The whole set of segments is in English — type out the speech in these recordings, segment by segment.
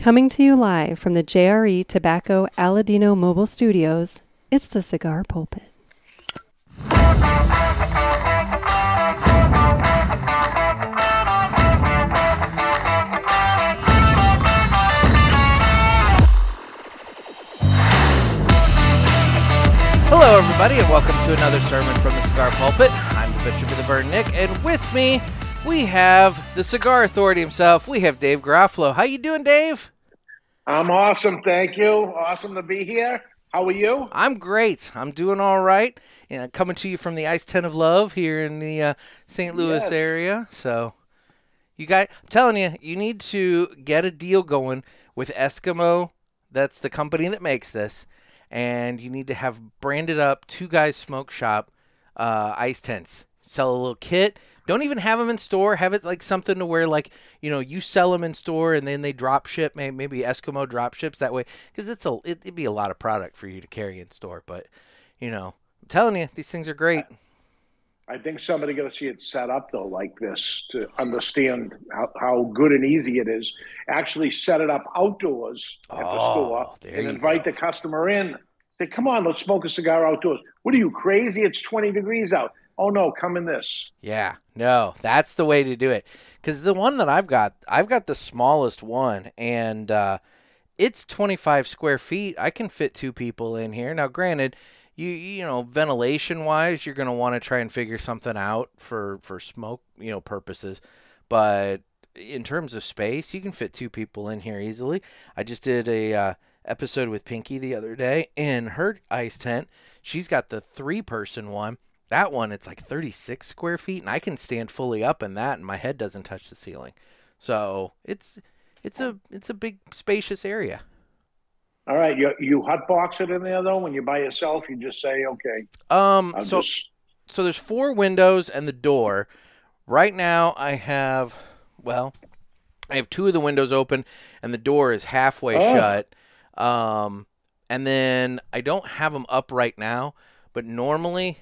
Coming to you live from the JRE Tobacco Aladino Mobile Studios, it's the Cigar Pulpit. Hello, everybody, and welcome to another sermon from the Cigar Pulpit. I'm the Bishop of the Burn, Nick, and with me we have the Cigar Authority himself. We have Dave Garofalo. How you doing, Dave? I'm awesome, thank you. Awesome to be here. How are you? I'm great. I'm doing all right. And yeah, coming to you from the Ice Tent of Love here in the uh, St. Louis Yes. area. So, you guys, I'm telling you, you need to get a deal going with Eskimo. That's the company that makes this, and you need to have branded up Two Guys Smoke Shop uh, ice tents. Sell a little kit. Don't even have them in store. Have it like something to where like you know you sell them in store and then they drop ship. Maybe, Eskimo drop ships that way because it's a it, it'd be a lot of product for you to carry in store. But you know, I'm telling you, these things are great. I think somebody got to see it set up though, like this, to understand how, how good and easy it is. Actually, set it up outdoors at the Oh, store and invite the customer in. Say, "Come on, let's smoke a cigar outdoors." What are you crazy? It's twenty degrees out. Oh no, come in this. Yeah, no, that's the way to do it. Because the one that I've got, I've got the smallest one, and uh, it's 25 square feet. I can fit two people in here. Now, granted, you you know, ventilation wise, you're gonna want to try and figure something out for for smoke, you know, purposes. But in terms of space, you can fit two people in here easily. I just did a uh, episode with Pinky the other day in her ice tent. She's got the three person one. That one, it's like 36 square feet, and I can stand fully up in that, and my head doesn't touch the ceiling. So it's it's a it's a big spacious area. All right, you you hotbox it in there though. When you're by yourself, you just say, "Okay, Um, I'll so just." so there's four windows and the door. Right now, I have well, I have two of the windows open, and the door is halfway Oh. shut. Um, and then I don't have them up right now, but normally,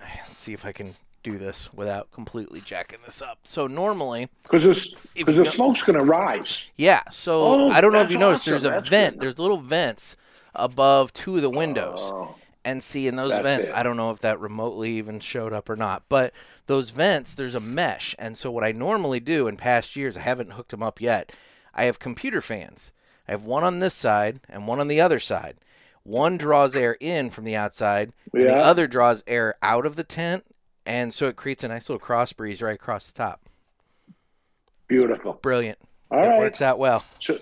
let's see if I can do this without completely jacking this up. So normally. Because this, because the smoke's going to rise. Yeah, so Oh, I don't know if you noticed awesome. there's a That's vent. good. There's little vents above two of the windows. Oh. And see in those vents, it. I don't know if that remotely even showed up or not, but those vents, there's a mesh. And so what I normally do in past years, I haven't hooked them up yet. I have computer fans. I have one on this side and one on the other side. One draws air in from the outside, and the other draws air out of the tent, and so it creates a nice little cross breeze right across the top. Beautiful. Brilliant. All it right. works out well. So,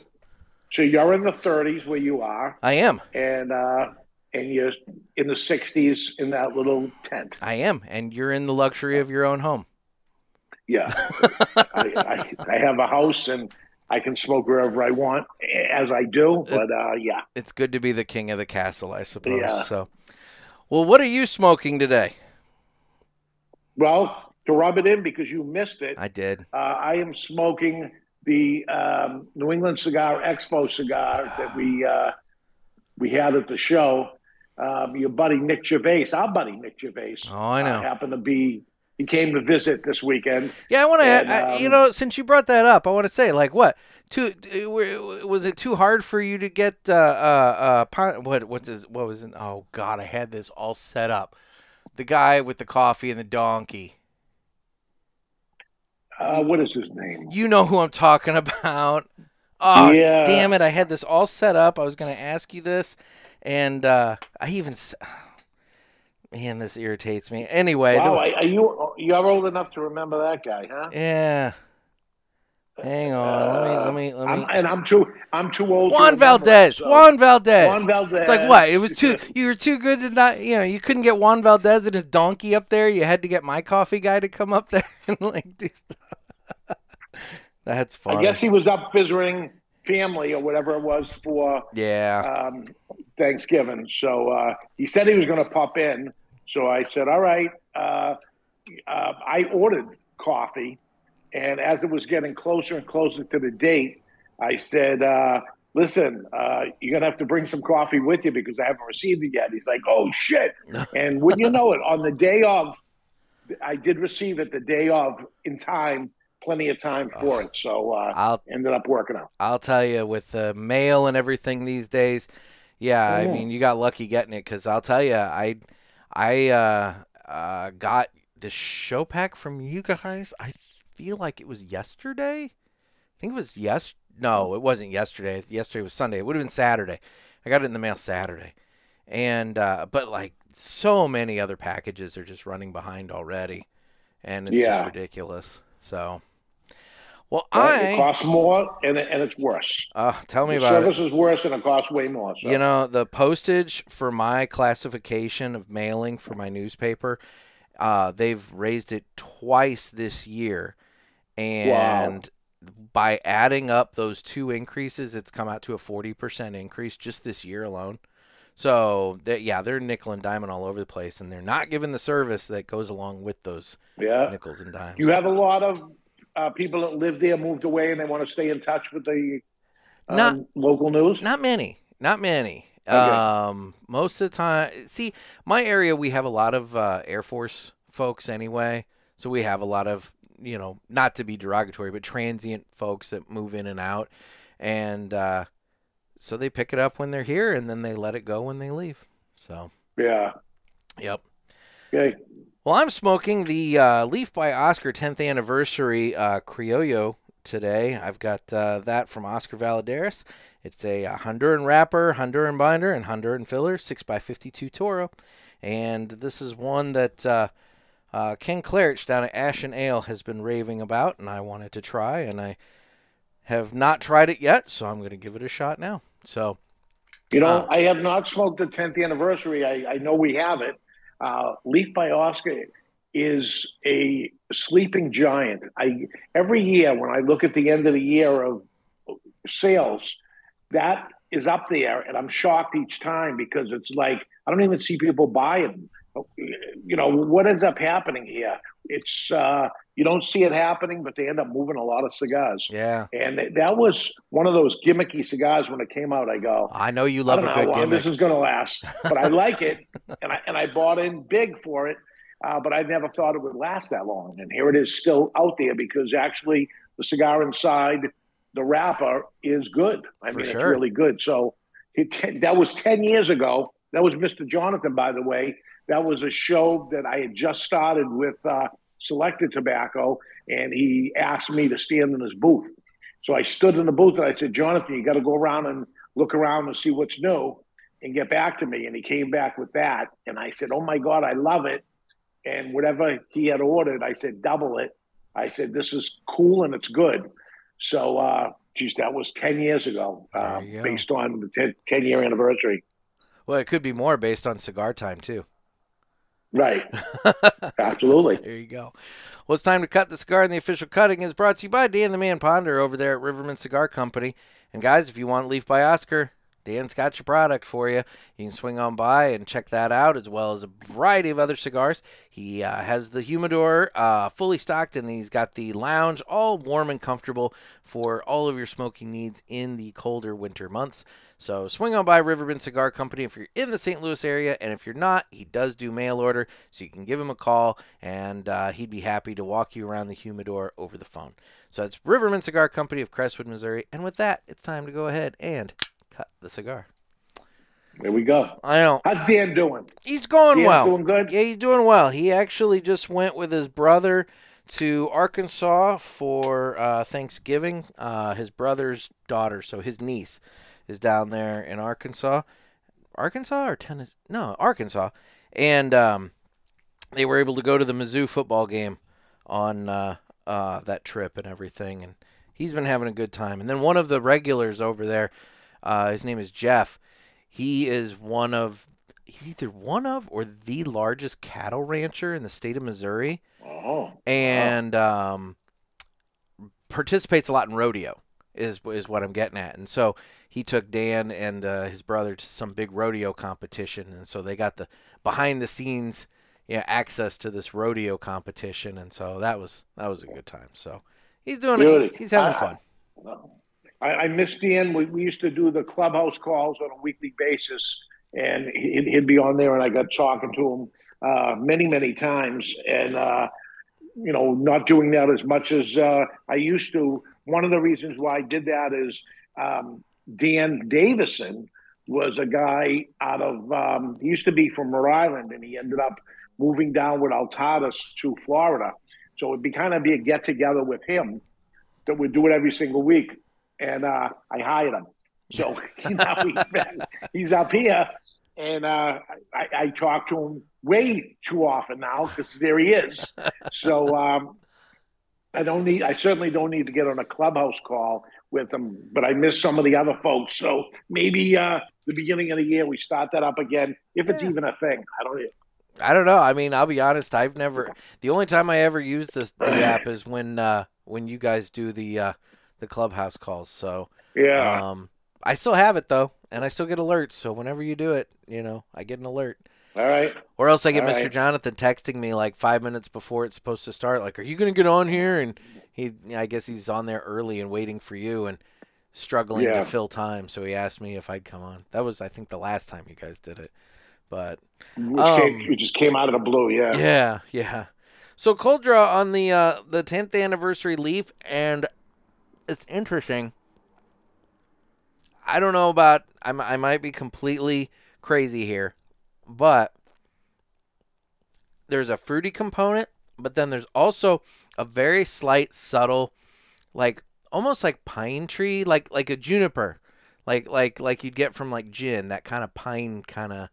so you're in the 30s where you are, I am. and uh, and you're in the 60s in that little tent. I am, and you're in the luxury of your own home. Yeah, I, I, I have a house, and I can smoke wherever I want, as I do. But uh, yeah, It's good to be the king of the castle, I suppose. Yeah. So, well, what are you smoking today? well, to rub it in because you missed it, I did. uh, I am smoking the um, New England Cigar Expo cigar that we uh, we had at the show. Um, your buddy Nick Gervais, our buddy Nick Gervais, Oh, I know. uh, happened to be. He came to visit this weekend. Yeah, I want to. I you um, know, since you brought that up, I want to say, like, what? Too uh, was it too hard for you to get? Uh, uh, uh, what? What's his? What was it? Oh God, I had this all set up. The guy with the coffee and the donkey. Uh, what is his name? You know who I'm talking about. Oh, Yeah. damn it! I had this all set up. I was going to ask you this, and uh, I even. Man, this irritates me. Anyway, Wow, are are you you're old enough to remember that guy, huh? yeah. Hang on. let me. Let me. Let me. I'm, and I'm too I'm too old. Juan it, Valdez. so- Juan Valdez. Juan Valdez. It's like what? It was too. You were too good to not. You know, you couldn't get Juan Valdez and his donkey up there. You had to get my coffee guy to come up there and like do stuff. That's funny. I guess he was up visiting family or whatever it was for yeah. um, Thanksgiving. So uh, he said he was going to pop in. So I said, "All right." Uh, uh, I ordered coffee, and as it was getting closer and closer to the date, I said, uh, "Listen, uh, you're going to have to bring some coffee with you because I haven't received it yet." He's like, "Oh shit!" and wouldn't you know it, on the day of, I did receive it the day of in time. plenty of time for it. So uh, I'll ended up working out. I'll tell you with the mail and everything these days. Yeah, I Mm. mean you got lucky getting it because I'll tell you I I uh, uh, got the show pack from you guys. I feel like it was yesterday. I think it was yes. No, it wasn't yesterday. Yesterday was Sunday. It would have been Saturday. I got it in the mail Saturday, and uh, but like so many other packages are just running behind already, and it's Yeah. just ridiculous. So, well, But I it costs more and, and it's worse. uh, tell me The about it. service is worse and it costs way more. So. You know, the postage for my classification of mailing for my newspaper, uh, they've raised it twice this year. And by adding up those two increases, it's come out to a 40% increase just this year alone. So, they, yeah, they're nickel and diamond all over the place, and they're not giving the service that goes along with those yeah. nickels and dimes. You have a lot of uh, people that live there, moved away, and they want to stay in touch with the um, Not- local news. Not many. Not many. Okay. Um, most of the time, see, my area, we have a lot of uh, Air Force folks anyway. So we have a lot of, you know, not to be derogatory, but transient folks that move in and out. And uh, so they pick it up when they're here and then they let it go when they leave. So, Yeah. yep. Okay. Well, I'm smoking the uh, Leaf by Oscar 10th anniversary uh, Criollo today. I've got uh, that from Oscar Valladares. It's a Honduran wrapper, Honduran binder, and Honduran filler, 6x52 Toro. And this is one that uh, uh, Ken Clarich down at Ashen Ale has been raving about, and I wanted to try, and I have not tried it yet, so I'm going to give it a shot now. So, You know, Uh, I have not smoked the 10th anniversary. I, I know we have it. Uh, Leaf by Oscar is a sleeping giant. I every year when I look at the end of the year of sales, that is up there, and I'm shocked each time because it's like I don't even see people buying. You know what ends up happening here? It's uh, you don't see it happening, but they end up moving a lot of cigars. yeah, And that was one of those gimmicky cigars when it came out. I go, I know you love I a good gimmick. this is going to last, but I like it, and I and I bought in big for it. Uh, but I never thought it would last that long, and here it is still out there because actually the cigar inside the wrapper is good. I For mean, it's really good. So it, that was ten years ago. That was Mr. Jonathan, by the way. That was a show that I had just started with uh, Selected Tobacco, and he asked me to stand in his booth. So I stood in the booth and I said, Jonathan, you got to go around and look around and see what's new and get back to me. And he came back with that. And I said, Oh my God, I love it. And whatever he had ordered, I said, double it. I said, This is cool and it's good. So, uh, geez, that was 10 years ago, uh, There you go. based on the 10, 10 year anniversary. Well, it could be more based on cigar time too. Right. Absolutely. There you go. Well, it's time to cut the cigar, and the official cutting is brought to you by Dan the Man Ponder over there at Rivermen Cigar Company. And guys, if you want Leaf by Oscar, Dan's got your product for you. You can swing on by and check that out, as well as a variety of other cigars. He uh, has the humidor uh, fully stocked, and he's got the lounge all warm and comfortable for all of your smoking needs in the colder winter months. So swing on by Rivermen Cigar Company if you're in the St. Louis area, and if you're not, he does do mail order, so you can give him a call, and uh, he'd be happy to walk you around the humidor over the phone. So that's Rivermen Cigar Company of Crestwood, Missouri. And with that, it's time to go ahead and the cigar. There we go. I know How's Dan doing? he's going Dan's well. doing good? Yeah, he's doing well. He actually just went with his brother to Arkansas for uh, Thanksgiving. Uh, his brother's daughter, so his niece, is down there in Arkansas. Arkansas or Tennessee? No, Arkansas. And um, they were able to go to the Mizzou football game on uh, uh, that trip and everything. And he's been having a good time. And then one of the regulars over there, uh, his name is Jeff. He is one of he's either one of or the largest cattle rancher in the state of Missouri Oh, and um, participates a lot in rodeo is is what I'm getting at. And so he took Dan and uh, his brother to some big rodeo competition, and so they got the behind the scenes yeah access to this rodeo competition, and so that was that was a good time. So he's doing it. He's having fun. I, I missed Dan. We, we used to do the clubhouse calls on a weekly basis, and he'd, he'd be on there, and I got talking to him uh, many, many times. And uh, you know, not doing that as much as uh, I used to. One of the reasons why I did that is um, Dan Davison was a guy out of, um, he used to be from Rhode Island and he ended up moving down with Altadis to Florida. So it'd be kind of be a get together with him that would do it every single week. And uh, I hired him. So now he's, he's up here and uh, I, I, talk to him way too often now because there he is. so um, I don't need. I certainly don't need to get on a clubhouse call with him, but I miss some of the other folks. So maybe uh, the beginning of the year we start that up again, if it's even a thing. I don't. I don't know. I mean, I'll be honest. I've never. The only time I ever use this the app is when uh, when you guys do the uh, the clubhouse calls. So yeah. Um, I still have it though, and I still get alerts. So whenever you do it, you know, I get an alert. All right. Or else I get All Mr. right. Jonathan texting me like five minutes before it's supposed to start, like, "Are you going to get on here?" And he, I guess he's on there early and waiting for you and struggling Yeah. to fill time. So he asked me if I'd come on. That was, I think, the last time you guys did it. But Which Um, came, it just came out of the blue. Yeah. yeah, yeah. So cold draw on the uh, the tenth anniversary leaf, and it's interesting. I don't know about. I I might be completely crazy here, but there's a fruity component, but then there's also a very slight, subtle, like almost like pine tree, like like a juniper, like like like you'd get from like gin, that kind of pine kind of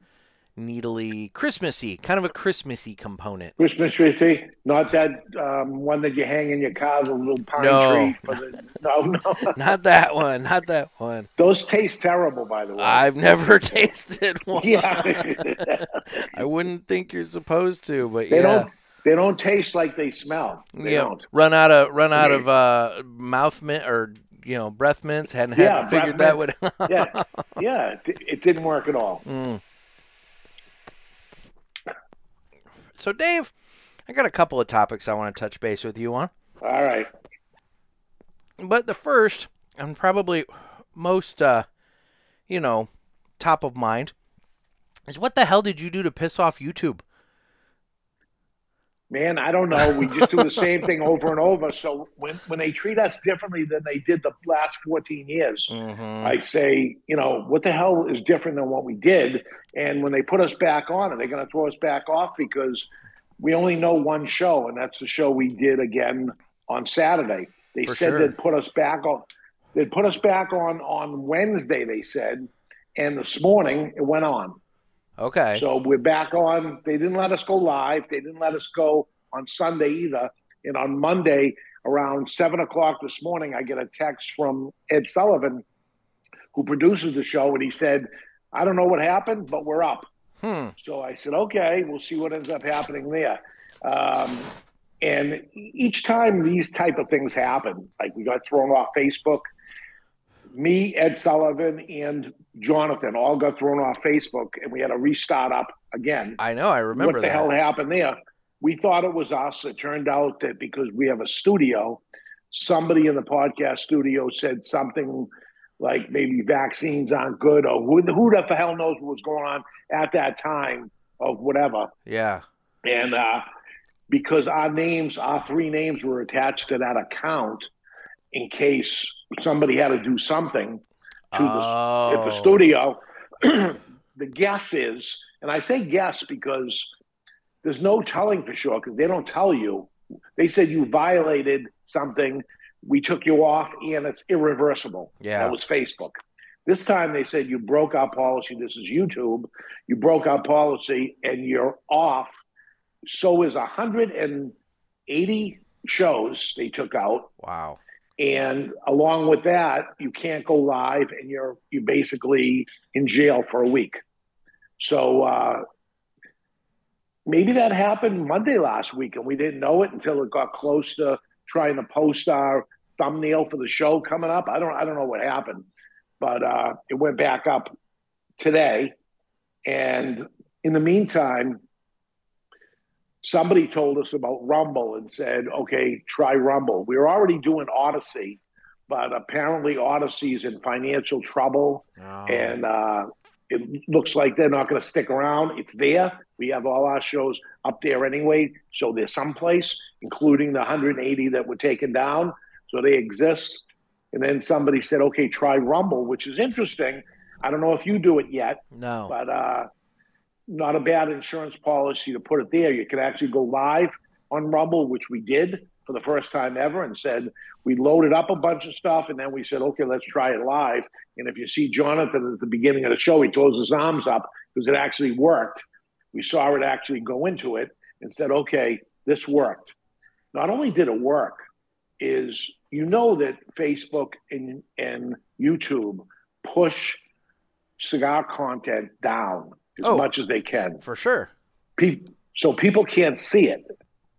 needly Christmassy, kind of a Christmassy component. Christmas tree, not that um, one that you hang in your car, the little pine No. tree. For the, no, no. Not that one, not that one. Those taste terrible, by the way. I've never tasted one. yeah. I wouldn't think you're supposed to, but they yeah. don't. They don't taste like they smell. They yeah, don't. run out of run out of uh, mouth mint or you know breath mints. Hadn't, Yeah, hadn't breath figured that would. Yeah, yeah. It, it didn't work at all. Mm. So Dave, I got a couple of topics I want to touch base with you on. All right. But the first and probably most, uh, you know, top of mind is what the hell did you do to piss off YouTube? Man, I don't know. We just do the same thing over and over. So when, when they treat us differently than they did the last 14 years, Mm-hmm. I say, you know, what the hell is different than what we did? And when they put us back on, are they going to throw us back off because we only know one show, and that's the show we did again on Saturday. They For said sure. they'd put us back on. They'd put us back on on Wednesday. They said, and this morning it went on. Okay. So we're back on. They didn't let us go live. They didn't let us go on Sunday either. And on Monday, around seven o'clock this morning, I get a text from Ed Sullivan, who produces the show, and he said, "I don't know what happened, but we're up." hmm. So I said, "Okay, we'll see what ends up happening there." Um, and each time these type of things happen, like we got thrown off Facebook, me, Ed Sullivan, and Jonathan all got thrown off Facebook, and we had to restart up again. I know. I remember what the that. hell happened there? We thought it was us. It turned out that because we have a studio, somebody in the podcast studio said something like maybe vaccines aren't good, or who, who the hell knows what was going on at that time of whatever. Yeah. And uh, because our names, our three names were attached to that account in case somebody had to do something to the, oh. at the oh. studio. the guess is, and I say guess because there's no telling for sure because they don't tell you. They said you violated something. We took you off, and it's irreversible. Yeah. That was Facebook. This time they said you broke our policy. This is YouTube. You broke our policy, and you're off. So is 180 shows they took out Wow. And along with that you can't go live and you're you basically in jail for a week. So uh maybe that happened monday last week and we didn't know it until it got close to trying to post our thumbnail for the show coming up. I don't i don't know what happened but uh it went back up today. And in the meantime somebody told us about Rumble and said, okay, try Rumble. We were already doing Odysee, but apparently Odysee is in financial trouble Oh. and uh, it looks like they're not going to stick around. It's there, We have all our shows up there anyway. So they're someplace, including the 180 that were taken down. So they exist. And then somebody said, okay, try Rumble, which is interesting. I don't know if you do it yet. No. But uh, not a bad insurance policy to put it there. You could actually go live on Rumble, which we did for the first time ever, and said we loaded up a bunch of stuff, and then we said, okay, let's try it live. And if you see Jonathan at the beginning of the show, he throws his arms up because it actually worked. We saw it actually go into it and said, okay, this worked. Not only did it work, is you know that Facebook and, and YouTube push cigar content down as Oh. much as they can. For sure. Pe- so people can't see it.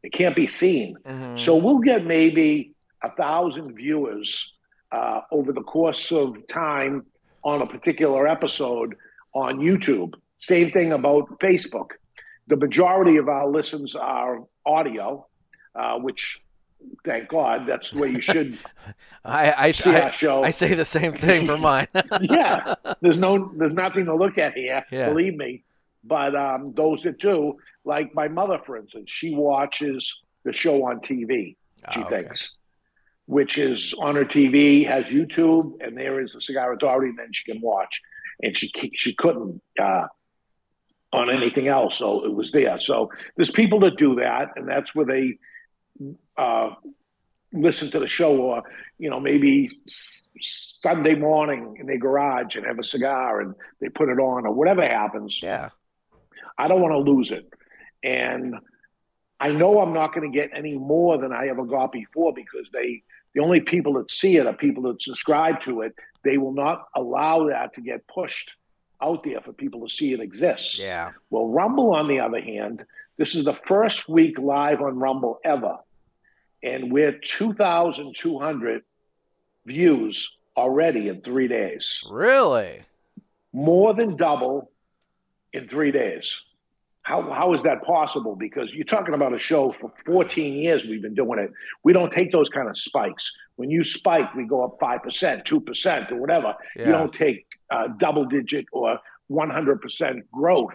It can't be seen. Mhm. So we'll get maybe a thousand viewers uh, over the course of time on a particular episode on YouTube. Same thing about Facebook. The majority of our listens are audio, uh, which, thank God, that's the way you should I I, see I, our show. I say the same thing for mine. yeah, there's no, there's nothing to look at here. Yeah. Believe me. But um, those that do, like my mother, for instance, she watches the show on TV. She Ah, okay. thinks, which is on her TV, has YouTube, and there is the Cigar Authority, and then she can watch. And she she couldn't uh, on anything else, so it was there. So there's people that do that, and that's where they uh, listen to the show, or you know maybe s- Sunday morning in their garage and have a cigar, and they put it on, or whatever happens. Yeah. I don't want to lose it. And I know I'm not going to get any more than I ever got before because they, the only people that see it are people that subscribe to it. They will not allow that to get pushed out there for people to see it exists. Yeah. Well, Rumble, on the other hand, this is the first week live on Rumble ever. And we're 2,200 views already in three days Really? more than double in three days. How, how is that possible? Because you're talking about a show for 14 years we've been doing it. We don't take those kind of spikes. When you spike, we go up 5%, 2%, or whatever. Yeah. You don't take uh, double digit or 100% growth.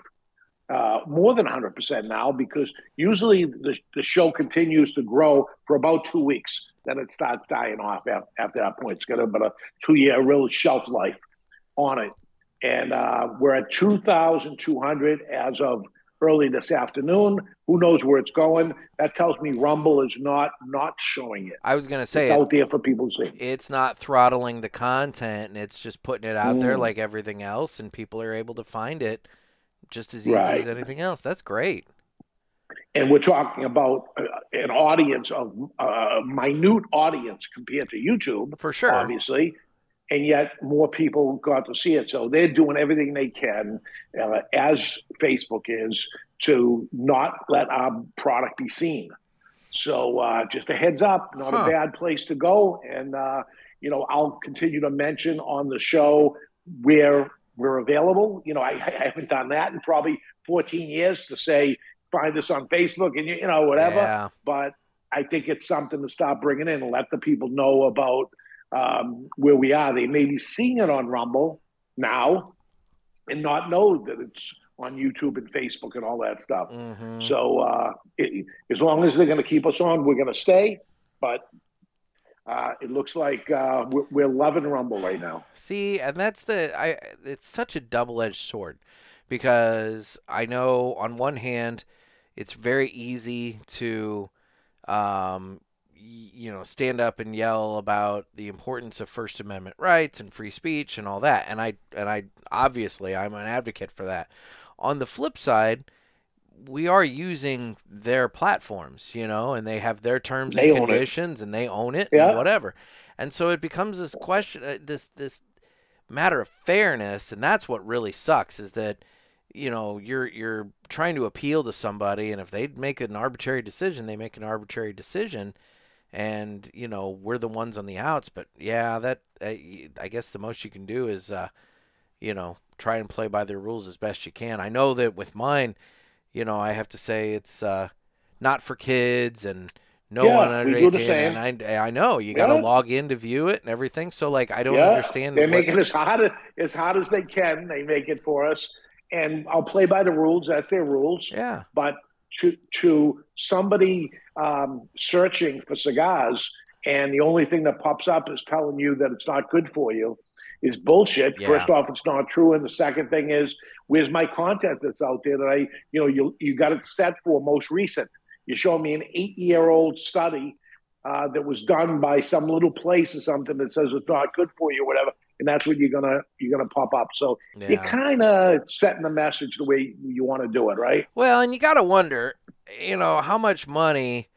Uh, more than 100% now because usually the, the show continues to grow for about two weeks. Then it starts dying off after, after that point. It's got about a two year real shelf life on it and uh, we're at 2,200 as of early this afternoon. Who knows where it's going? That tells me Rumble is not not showing it. I was gonna say It's it, out there for people to see. it's not throttling the content and it's just putting it out there Mm. like everything else and people are able to find it just as easy Right. as anything else. That's great. And we're talking about uh, an audience of uh, minute audience compared to YouTube, For sure. obviously. And yet more people got to see it. So they're doing everything they can, uh, as Facebook is, to not let our product be seen. So uh, just a heads up, not Huh. a bad place to go. And, uh, you know, I'll continue to mention on the show where we're available. You know, I, I haven't done that in probably 14 years to say, find us on Facebook and, you know, whatever Yeah. but I think it's something to start bringing in and let the people know about um, where we are. They may be seeing it on Rumble now and not know that it's on YouTube and Facebook and all that stuff. Mhm. So uh, it, as long as they're going to keep us on, we're going to stay. But uh, it looks like uh, we're, we're loving Rumble right now. See, and that's the I it's such a double-edged sword because I know on one hand it's very easy to um you know stand up and yell about the importance of first amendment rights and free speech and all that and I and I obviously I'm an advocate for that. On the flip side, we are using their platforms, you know, and they have their terms They and conditions and they own it Yeah. and whatever. And so it becomes this question uh, this this matter of fairness and that's what really sucks is that you know you're you're trying to appeal to somebody and if they make an arbitrary decision they make an arbitrary decision and you know we're the ones on the outs but yeah that uh, i guess the most you can do is uh you know try and play by their rules as best you can i know that with mine you know i have to say it's uh not for kids and no Yeah, one under 18 and I, I know you got to Yeah. log in to view it and everything so like i don't Yeah, understand They what- make it as hot as hard as they can. They make it for us, and I'll play by the rules. That's their rules. Yeah. But to to somebody um, searching for cigars, and the only thing that pops up is telling you that it's not good for you, is bullshit. Yeah. First off, it's not true, and the second thing is, where's my content that's out there that I, you know, you you got it set for most recent. You show me an eight year old study uh, that was done by some little place or something that says it's not good for you, or whatever, and that's what you're gonna you're gonna pop up. So you're kind of setting the message the way you want to do it, right? Well, and you got to wonder, you know, how much money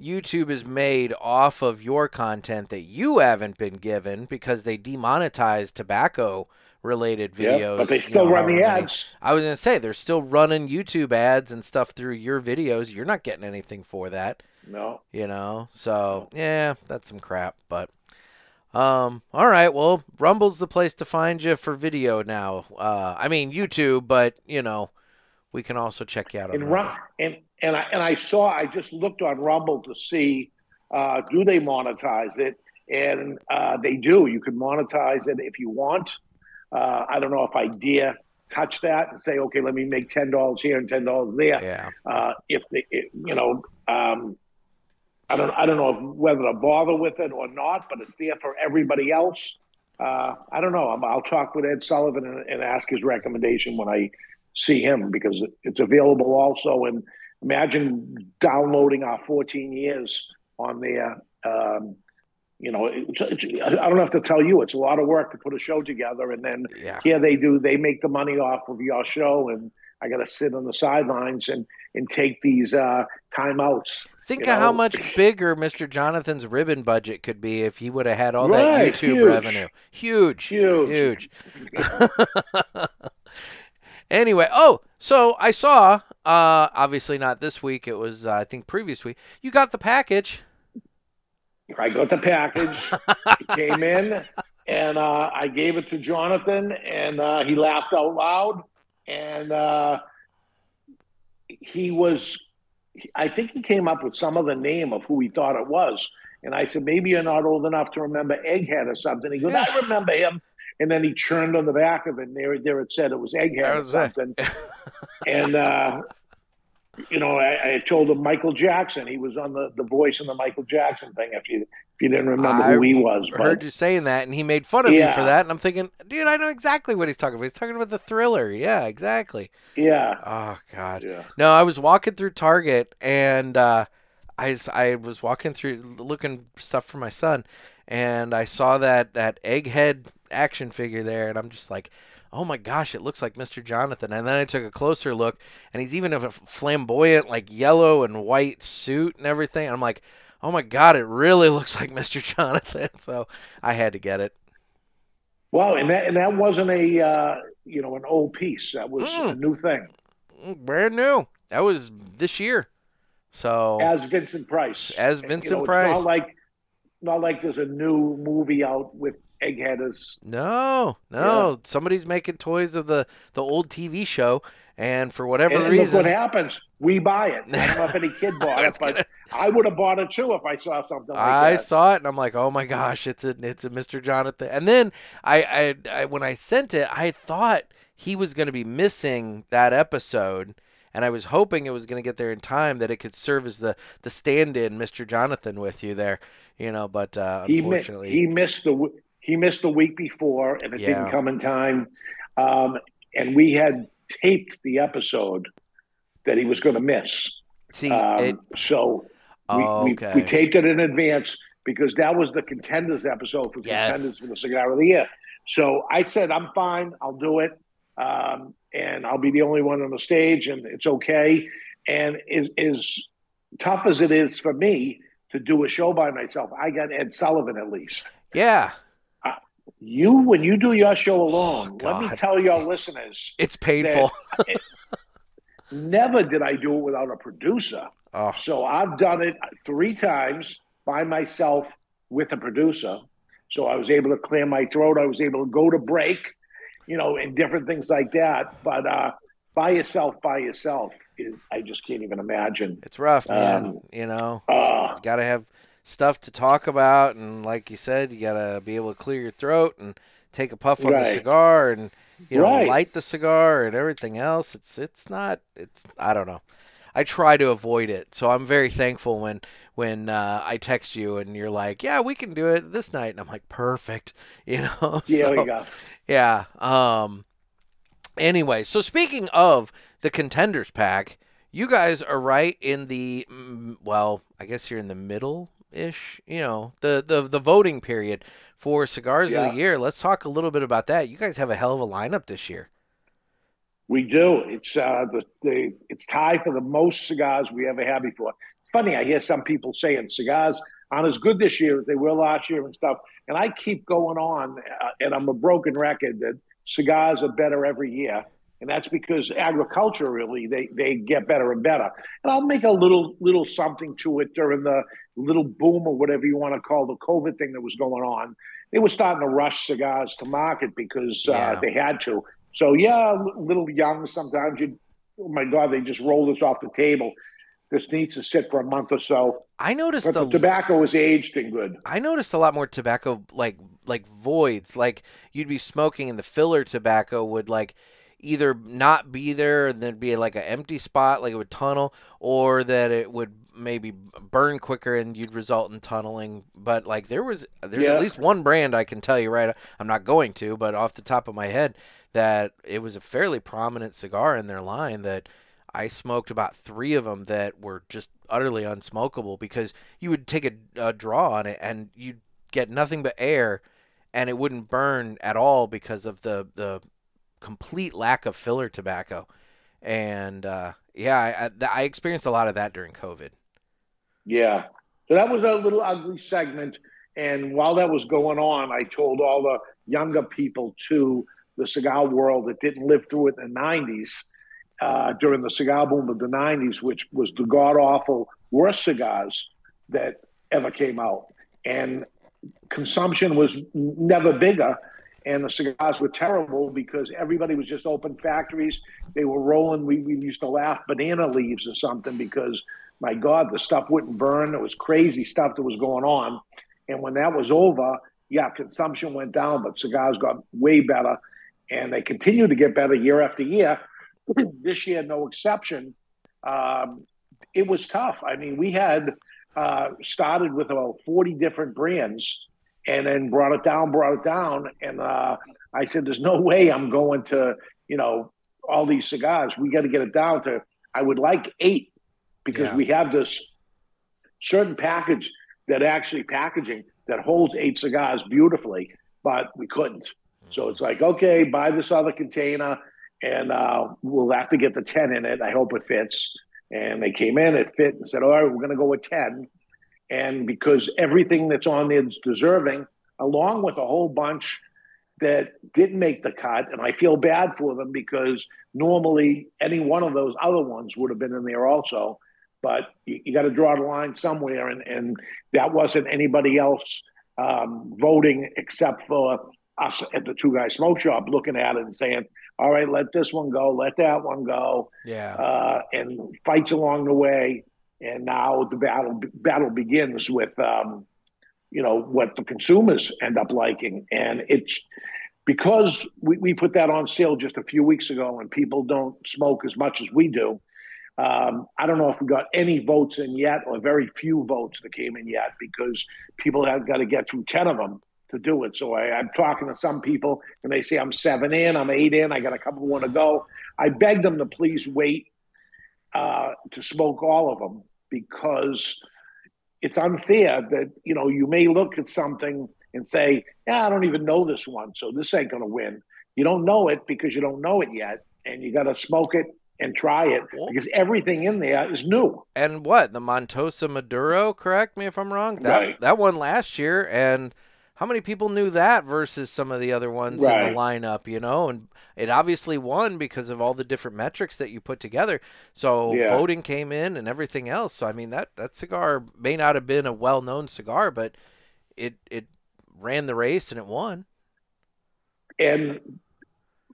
YouTube is made off of your content that you haven't been given because they demonetized tobacco related videos. Yeah, but they you still know, run the many- ads. I was going to say they're still running YouTube ads and stuff through your videos. You're not getting anything for that, No, you know. So, yeah, that's some crap, but um all right, well, Rumble's the place to find you for video now. Uh I mean YouTube, but, you know, we can also check you out on and Rumble. And and I and I saw I just looked on Rumble to see uh, do they monetize it, and uh, they do. You can monetize it if you want. Uh, I don't know if I dare touch that and say, okay, let me make ten dollars here and ten dollars there. Yeah. Uh, if they, it, you know, um, I don't, I don't know if, whether to bother with it or not, but it's there for everybody else. Uh, I don't know. I'm, I'll talk with Ed Sullivan and, and ask his recommendation when I see him because it's available also. And imagine downloading our 14 years on there. Um, you know, it's, it's, I don't have to tell you, it's a lot of work to put a show together, and then Yeah. here they do they make the money off of your show and i got to sit on the sidelines and and take these uh timeouts Think of how much bigger Mr. Jonathan's ribbon budget could be if he would have had all that YouTube huge. revenue. Huge. huge Huge. anyway, oh, so I saw, uh, obviously not this week, it was, uh, I think, previous week. You got the package. i got the package it came in and uh i gave it to jonathan and uh he laughed out loud and uh he was i think he came up with some of the name of who he thought it was and i said maybe you're not old enough to remember egghead or something he goes Yeah. i remember him and then he churned on the back of it and there, there it said it was egghead That or something and uh you know, I, I told him Michael Jackson. He was on the, the voice in the Michael Jackson thing. If you if you didn't remember I who he was, I but heard you saying that, and he made fun of you Yeah. for that. And I'm thinking, dude, I know exactly what he's talking about. He's talking about the thriller. Yeah, exactly. yeah, Oh, God. yeah. No, I was walking through Target and uh, I, I was walking through looking stuff for my son, and I saw that that egghead action figure there, and I'm just like, oh my gosh, it looks like Mr. Jonathan. And then I took a closer look, and he's even in a flamboyant like yellow and white suit and everything. And I'm like, oh my god, it really looks like Mr. Jonathan. So I had to get it. Well, and that and that wasn't a uh, you know an old piece. That was a Mm. new thing. Mm, Brand new. That was this year. So As Vincent Price. As You Vincent know, it's Price. Like not like there's a new movie out with Egghead as No, no. Somebody's making toys of the the old TV show, and for whatever and, and reason, look what happens. We buy it. I don't know if any kid bought it, but gonna- I would have bought it too if I saw something like I that. saw it and I'm like, oh my gosh, it's a it's a Mr. Jonathan. And then I, I, I when I sent it, I thought he was going to be missing that episode, and I was hoping it was going to get there in time that it could serve as the the stand-in Mr. Jonathan with you there, you know. But uh, he, mi- unfortunately, he missed the he missed the week before, and it Yeah. didn't come in time. Um, and we had taped the episode that he was going to miss. see Um, it. so we, Oh, we, we taped it in advance because that was the contenders episode for Yes. contenders for the cigar of the year. So I said, I'm fine. I'll do it. Um, and I'll be the only one on the stage and it's okay. And is, is tough as it is for me to do a show by myself, I got Ed Sullivan at least. yeah, You, when you do your show alone, let me Oh, tell your listeners, it's painful. never did I do it without a producer. oh, So I've done it three times by myself with a producer. So I was able to clear my throat. I was able to go to break, you know, and different things like that. But uh, by yourself, by yourself, is, I just can't even imagine. it's rough, man. Um, you know. Uh, got to have stuff to talk about and like you said you got to be able to clear your throat and take a puff on the cigar and you know, Right. light the cigar and everything else. It's it's not. It's I don't know. I try to avoid it, so I'm very thankful when when uh, I text you and you're like, "Yeah, we can do it this night," and I'm like, "Perfect," you know. Yeah, so, you yeah. Um. Anyway, so speaking of the contenders pack, you guys are right in the mm, well, I guess you're in the middle ish. You know, the the the voting period for cigars of the year. Let's talk a little bit about that. You guys have a hell of a lineup this year. We do. It's uh, the, the it's tied for the most cigars we ever had before. It's funny. I hear some people saying cigars aren't as good this year as they were last year and stuff. And I keep going on, uh, and I'm a broken record that cigars are better every year, and that's because agriculturally they they get better and better. And I'll make a little little something to it during the little boom or whatever you want to call the COVID thing that was going on. They were starting to rush cigars to market because uh, Yeah. they had to. So yeah, a little young. Sometimes you, oh my God, they just roll this off the table. This needs to sit for a month or so. I noticed But the tobacco is aged and good. I noticed a lot more tobacco like like voids. Like you'd be smoking and the filler tobacco would like either not be there and there'd be like an empty spot, like it would tunnel, or that it would maybe burn quicker and you'd result in tunneling. But like there was there's Yeah. at least one brand I can tell you right I'm not going to, but off the top of my head that it was a fairly prominent cigar in their line that I smoked about three of them that were just utterly unsmokable because you would take a, a draw on it and you'd get nothing but air and it wouldn't burn at all because of the, the complete lack of filler tobacco. And uh, yeah, I, I, I experienced a lot of that during COVID. Yeah. So that was a little ugly segment. And while that was going on, I told all the younger people to the cigar world that didn't live through it in the 90s, uh, during the cigar boom of the 90s, which was the god awful worst cigars that ever came out. And consumption was never bigger. And the cigars were terrible because everybody was just open factories. They were rolling. We, we used to laugh banana leaves or something because my God, the stuff wouldn't burn. It was crazy stuff that was going on. And when that was over, yeah, consumption went down, but cigars got way better. And they continue to get better year after year. this year, no exception. Um, it was tough. I mean, we had uh, started with about 40 different brands and then brought it down, brought it down. And uh, I said, there's no way I'm going to, you know, all these cigars. We got to get it down to, I would like eight because Yeah. we have this certain package that actually packaging that holds eight cigars beautifully, but we couldn't. So it's like, okay, buy this other container and uh, we'll have to get the 10 in it. I hope it fits. And they came in, it fit, and said, all right, we're going to go with 10. And because everything that's on there is deserving, along with a whole bunch that didn't make the cut, and I feel bad for them because normally any one of those other ones would have been in there also. But you, you got to draw the line somewhere, and, and that wasn't anybody else um, voting except for us at the two guy smoke shop looking at it and saying, all right, let this one go, let that one go Yeah. uh, and fights along the way. And now the battle battle begins with, um, you know, what the consumers end up liking, and it's because we, we put that on sale just a few weeks ago, and people don't smoke as much as we do. Um, I don't know if we got any votes in yet, or very few votes that came in yet, because people have got to get through ten of them to do it. So I, I'm talking to some people, and they say I'm seven in, I'm eight in, I got a couple more to go. I begged them to please wait uh, to smoke all of them because it's unfair that you know you may look at something and say, "Yeah, I don't even know this one, so this ain't going to win." You don't know it because you don't know it yet, and you got to smoke it and try it because everything in there is new. And what the Montosa Maduro? Correct me if I'm wrong. That Right. that won last year, and how many people knew that versus some of the other ones in the lineup? You know, and it obviously won because of all the different metrics that you put together. So Yeah. voting came in and everything else. So I mean that that cigar may not have been a well known cigar, but it it ran the race and it won. and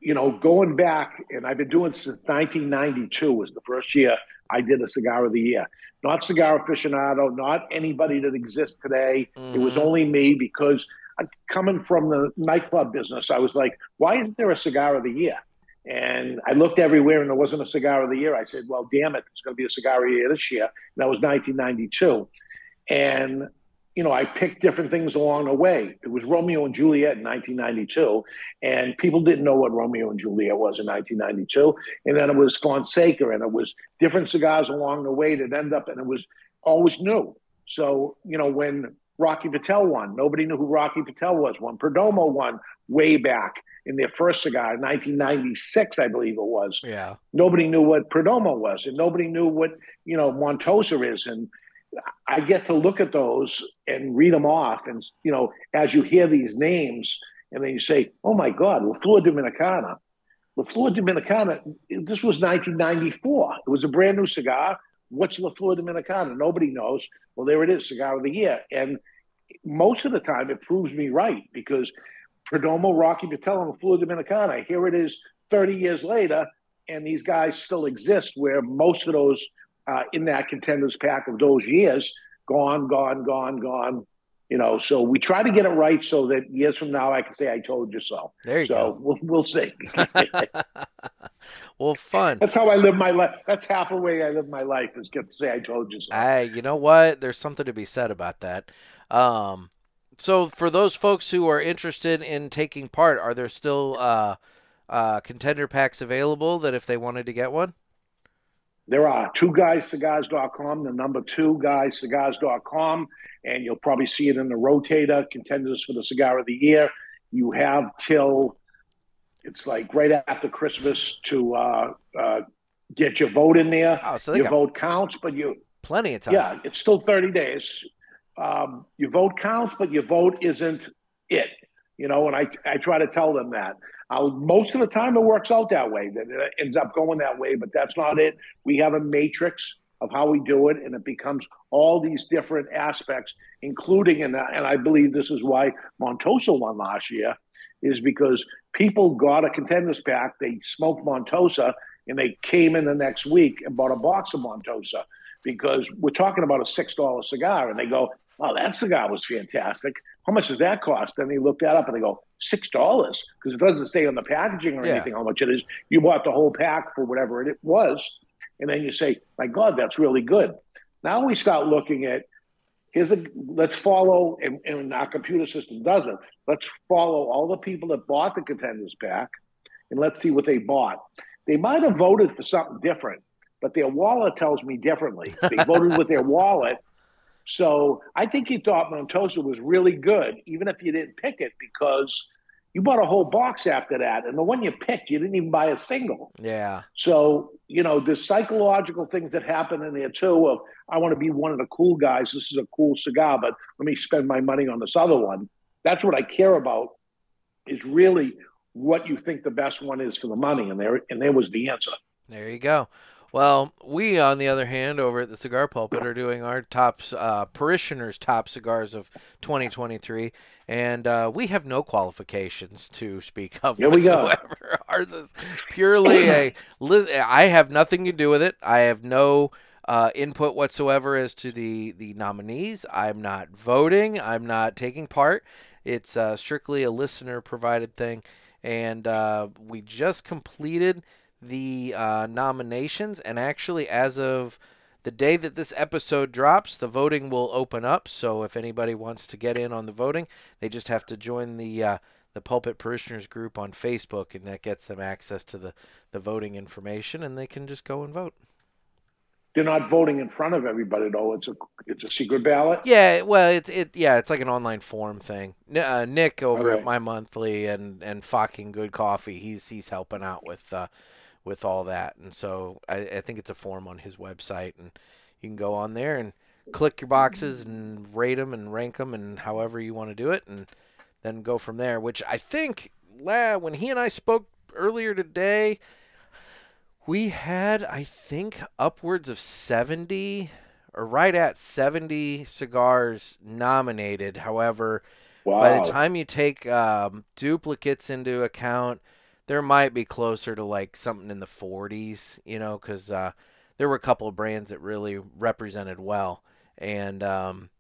you know, going back, and I've been doing since 1992 was the first year I did a cigar of the year. Not cigar aficionado, not anybody that exists today. It was Mhm. only me because uh, coming from the nightclub business, I was like, why isn't there a cigar of the year? And I looked everywhere and there wasn't a cigar of the year. I said, well, damn it, it's going to be a cigar of the year this year. And that was 1992. And, you know, I picked different things along the way. It was Romeo and Juliet in 1992. And people didn't know what Romeo and Juliet was in 1992. And then it was Fonseca and it was different cigars along the way that end up, and it was always new. So, you know, when Rocky Patel won, nobody knew who Rocky Patel was. When Perdomo won way back in their first cigar in 1996, I believe it was. Yeah. Nobody knew what Perdomo was, and nobody knew what you know Montosa is. And I get to look at those and read them off, and you know, as you hear these names, and then you say, "Oh my God, La Flor Dominicana." La Flor Dominicana. This was 1994. It was a brand new cigar. What's La Flor Dominicana? Nobody knows. Well, there it is, cigar of the year, and most of the time it proves me right because Perdomo, Rocky Patel, and Flor Dominicana. Here it is 30 years later, and these guys still exist where most of those uh, in that contenders pack of those years gone, gone, gone, gone. You know, so we try to get it right so that years from now I can say I told you so. There you so go. We'll, we'll see. well, fun. That's how I live my life. That's half the way I live my life is get to say I told you so. Hey, you know what? There's something to be said about that. Um, so for those folks who are interested in taking part, are there still uh, uh, contender packs available that if they wanted to get one? There are two guyscigars.com, the number two guyscigars.com, and you'll probably see it in the rotator contenders for the cigar of the year. You have till it's like right after Christmas to uh, uh, get your vote in there. Oh, so your vote counts, but you plenty of time. Yeah, it's still 30 days um, your vote counts, but your vote isn't it. You know, and I, I try to tell them that. Uh, most of the time, it works out that way. That it ends up going that way, but that's not it. We have a matrix of how we do it, and it becomes all these different aspects, including and and I believe this is why Montosa won last year, is because people got a contenders pack, they smoked Montosa, and they came in the next week and bought a box of Montosa because we're talking about a six dollar cigar, and they go, oh, that cigar was fantastic. How much does that cost? Then they look that up and they go, six dollars, because it doesn't say on the packaging or yeah. anything how much it is. You bought the whole pack for whatever it was. And then you say, my God, that's really good. Now we start looking at here's a let's follow and, and our computer system does it. Let's follow all the people that bought the contenders pack and let's see what they bought. They might have voted for something different, but their wallet tells me differently. They voted with their wallet so I think you thought Montosa was really good, even if you didn't pick it, because you bought a whole box after that. And the one you picked, you didn't even buy a single. Yeah. So, you know, there's psychological things that happen in there too of I want to be one of the cool guys. This is a cool cigar, but let me spend my money on this other one. That's what I care about is really what you think the best one is for the money. And there and there was the answer. There you go. Well, we, on the other hand, over at the Cigar Pulpit, are doing our top uh, parishioners' top cigars of 2023, and uh, we have no qualifications to speak of Here whatsoever. Ours is purely a. I have nothing to do with it. I have no uh, input whatsoever as to the the nominees. I'm not voting. I'm not taking part. It's uh, strictly a listener provided thing, and uh, we just completed the uh, nominations, and actually, as of the day that this episode drops, the voting will open up. So if anybody wants to get in on the voting, they just have to join the uh, the Pulpit Parishioners group on Facebook, and that gets them access to the the voting information, and they can just go and vote. They're not voting in front of everybody though. It's a it's a secret ballot. Yeah, well, it's it yeah, it's like an online form thing. Uh, Nick over okay. at my monthly and and fucking good coffee. He's he's helping out with. Uh, with all that. And so I, I think it's a form on his website, and you can go on there and click your boxes and rate them and rank them and however you want to do it, and then go from there. Which I think when he and I spoke earlier today, we had I think upwards of seventy or right at seventy cigars nominated. However. Wow. By the time you take um, duplicates into account, there might be closer to like something in the 40s, you know, because uh, there were a couple of brands that really represented well, and um,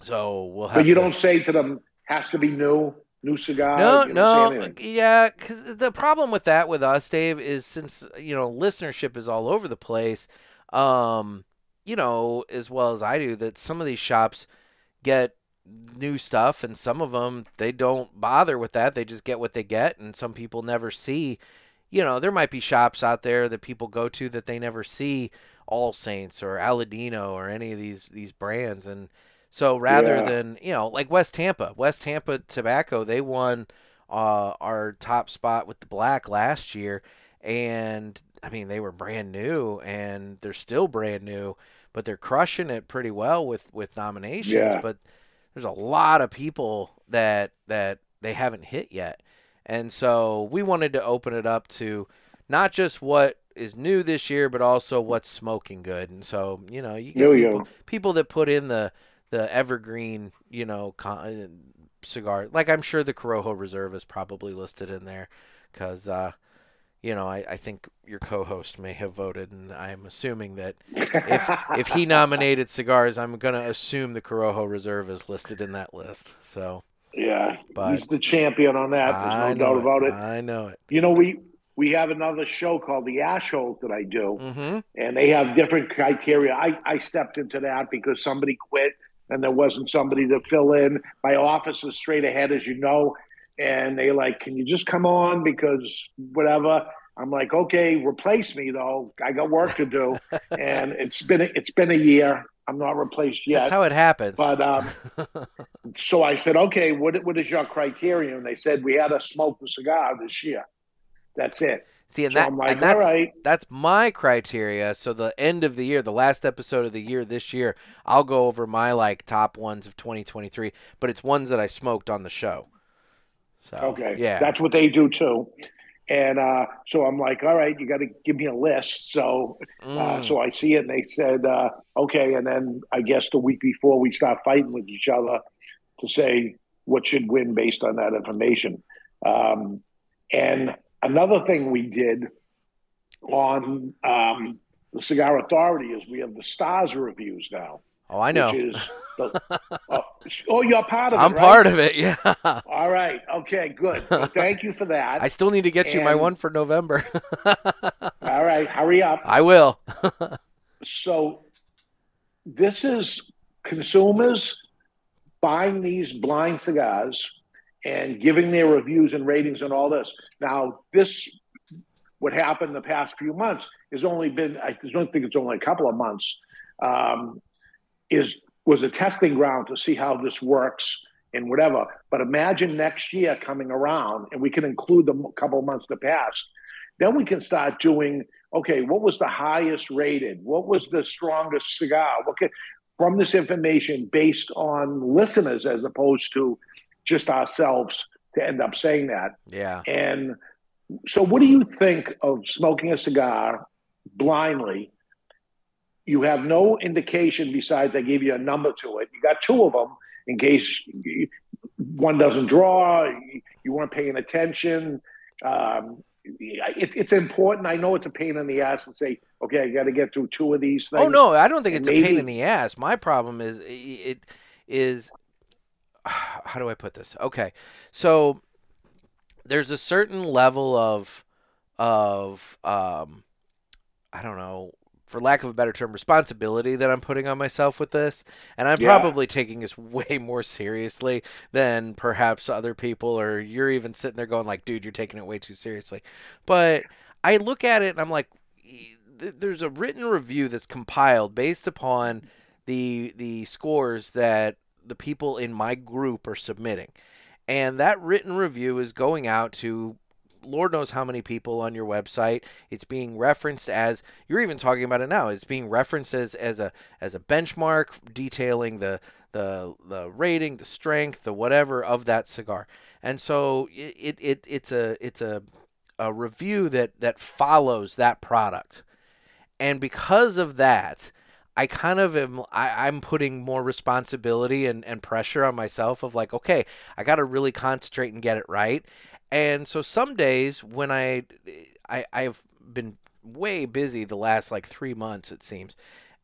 so we'll have. But you to... don't say to them, has to be new, new cigar. No, You no, yeah. Because the problem with that with us, Dave, is since you know listenership is all over the place. Um, you know as well as I do that some of these shops get new stuff, and some of them they don't bother with that. They just get what they get, and some people never see. You know, there might be shops out there that people go to that they never see All Saints or Aladino or any of these these brands, and so rather Yeah. than you know, like West Tampa, West Tampa Tobacco, they won uh, our top spot with the black last year, and I mean they were brand new, and they're still brand new, but they're crushing it pretty well with with nominations. Yeah. But there's a lot of people that that they haven't hit yet, and so we wanted to open it up to not just what is new this year, but also what's smoking good. And so you know you get people go. people that put in the the evergreen, you know, con- cigar. Like I'm sure the Corojo Reserve is probably listed in there because, uh, you know, I, I think your co-host may have voted, and I'm assuming that if if he nominated cigars, I'm gonna assume the Corojo Reserve is listed in that list. So yeah, But- he's the champion on that. There's no doubt about it. I know it. You know, we we have another show called The Ash Hole that I do. Mm-hmm. and they have different criteria. I, I stepped into that because somebody quit and there wasn't somebody to fill in. My office is straight ahead, as you know, and they like, can you just come on because whatever. I'm like, okay, replace me though. I got work to do, and it's been it's been a year. I'm not replaced yet. That's how it happens. But um, so I said, okay, what what is your criteria? And they said we had to smoke the cigar this year. That's it. See, and So that like, and that's, right. that's my criteria. So the end of the year, the last episode of the year this year, I'll go over my like top ones of 2023, but it's ones that I smoked on the show. So Okay. yeah, That's what they do too. And uh, so I'm like, all right, you got to give me a list. So, uh, Mm. so I see it, and they said, uh, okay. And then I guess the week before we start fighting with each other to say what should win based on that information. Um, and another thing we did on um, the Cigar Authority is we have the stars reviews now. Oh, I know. The, oh, oh, you're part of it. I'm right? part of it. Yeah, All right. Okay. Good. Well, thank you for that. I still need to get you my one for November. All right. Hurry up. I will. So, this is consumers buying these blind cigars and giving their reviews and ratings and all this. Now, this what happened the past few months has only been. I don't think it's only a couple of months. Um, is was a testing ground to see how this works and whatever. But imagine next year coming around, and we can include the couple of months that passed. Then we can start doing okay, what was the highest rated? What was the strongest cigar? What can, from this information based on listeners as opposed to just ourselves to end up saying that. Yeah. And so, what do you think of smoking a cigar blindly? You have no indication besides I gave you a number to it. You got two of them in case one doesn't draw, you weren't paying attention. Um, it, it's important. I know it's a pain in the ass to say, okay, I got to get through two of these things. Oh no, I don't think And it's a pain in the ass. My problem is it is how do I put this? Okay. So there's a certain level of of um I don't know, for lack of a better term, responsibility that I'm putting on myself with this. And I'm Yeah. probably taking this way more seriously than perhaps other people or you're even sitting there going like, dude, you're taking it way too seriously. But I look at it and I'm like there's a written review that's compiled based upon the the scores that the people in my group are submitting. And that written review is going out to Lord knows how many people on your website. It's being referenced as you're even talking about it now. It's being referenced as, as a as a benchmark detailing the the the rating, the strength, the whatever of that cigar. And so it, it, it it's a it's a a review that that follows that product. And because of that, I kind of am I, I'm putting more responsibility and, and pressure on myself of like, okay, I gotta really concentrate and get it right. And so some days when I, I I've been way busy the last like three months it seems,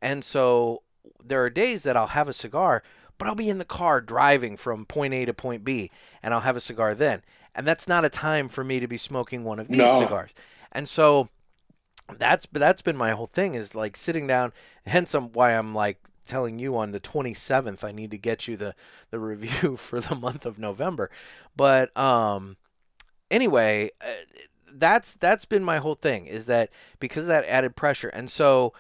and so there are days that I'll have a cigar, but I'll be in the car driving from point A to point B, and I'll have a cigar then. And that's not a time for me to be smoking one of these No. cigars. And so that's that's been my whole thing is like sitting down. Hence, I'm, why I'm like telling you on the 27th I need to get you the the review for the month of November. But um, anyway, uh, that's that's been my whole thing is that because of that added pressure, and so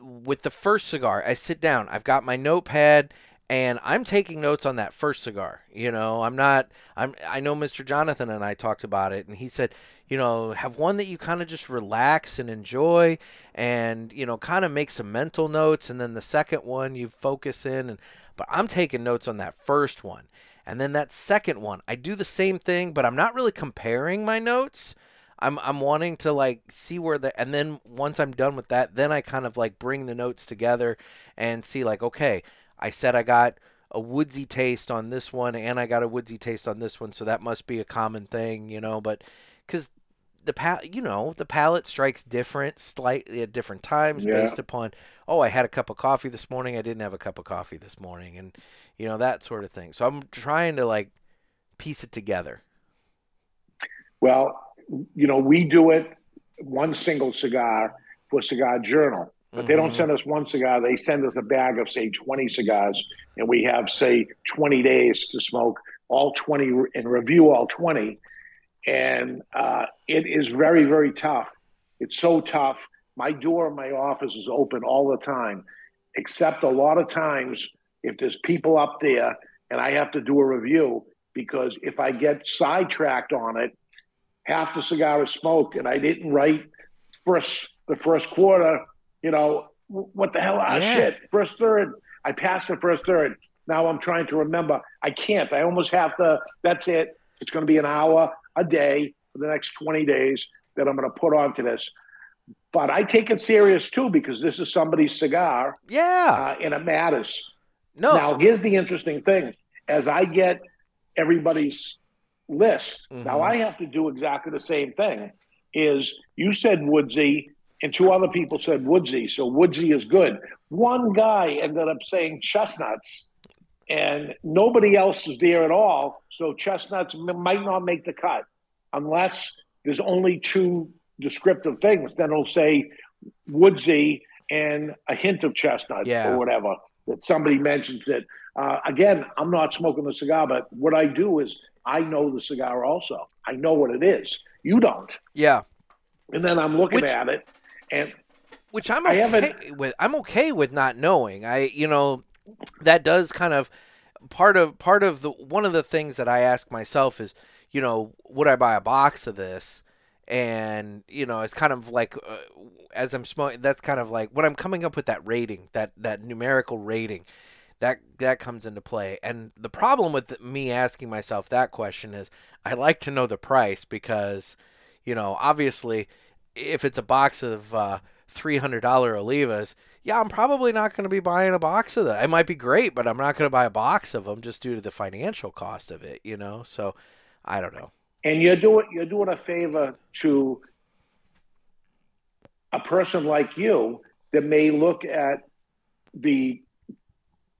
with the first cigar, I sit down, I've got my notepad and I'm taking notes on that first cigar. You know, I'm not I'm I know Mr. Jonathan and I talked about it and he said, you know, have one that you kind of just relax and enjoy and, you know, kind of make some mental notes and then the second one you focus in and but I'm taking notes on that first one. And then that second one, I do the same thing, but I'm not really comparing my notes. I'm I'm wanting to like see where the and then once I'm done with that, then I kind of like bring the notes together and see like okay, I said I got a woodsy taste on this one and I got a woodsy taste on this one, so that must be a common thing, you know, but cuz the pa- you know, the palate strikes different slightly at different times Yeah. based upon oh, I had a cup of coffee this morning, I didn't have a cup of coffee this morning and you know that sort of thing. So I'm trying to like piece it together. Well, you know, we do it one single cigar for Cigar Journal, but they don't Mhm. send us one cigar. They send us a bag of, say, 20 cigars, and we have, say, 20 days to smoke all 20 and review all 20. And uh, it is very, very tough. It's so tough. My door in my office is open all the time, except a lot of times if there's people up there and I have to do a review, because if I get sidetracked on it, half the cigar is smoked and I didn't write first the first quarter, you know, what the hell? Ah, Yeah. shit. First third. I passed the first third. Now I'm trying to remember. I can't. I almost have to. That's it. It's going to be an hour a day for the next 20 days that I'm going to put onto this. But I take it serious too because this is somebody's cigar Yeah. uh, and it matters. No. Now, here's the interesting thing: as I get everybody's list, now Mhm. I have to do exactly the same thing. Is you said Woodsy, and two other people said Woodsy, so Woodsy is good. One guy ended up saying chestnuts, and nobody else is there at all. So chestnuts might not make the cut unless there's only two descriptive things. Then it'll say woodsy and a hint of chestnut Yeah. or whatever that somebody mentions it. Uh, again, I'm not smoking the cigar, but what I do is I know the cigar also. I know what it is. You don't. yeah. And then I'm looking Which- at it and which I'm okay with. I'm okay with not knowing. I, you know, that does kind of part of part of the one of the things that I ask myself is, you know, would I buy a box of this? And you know, it's kind of like uh, as I'm smoking. That's kind of like when I'm coming up with that rating, that that numerical rating. That that comes into play, and the problem with me asking myself that question is, I like to know the price because, you know, obviously, if it's a box of uh, three hundred dollar Olivas, yeah, I'm probably not going to be buying a box of them. It might be great, but I'm not going to buy a box of them just due to the financial cost of it. You know, so I don't know. and you're doing you're doing a favor to a person like you that may look at the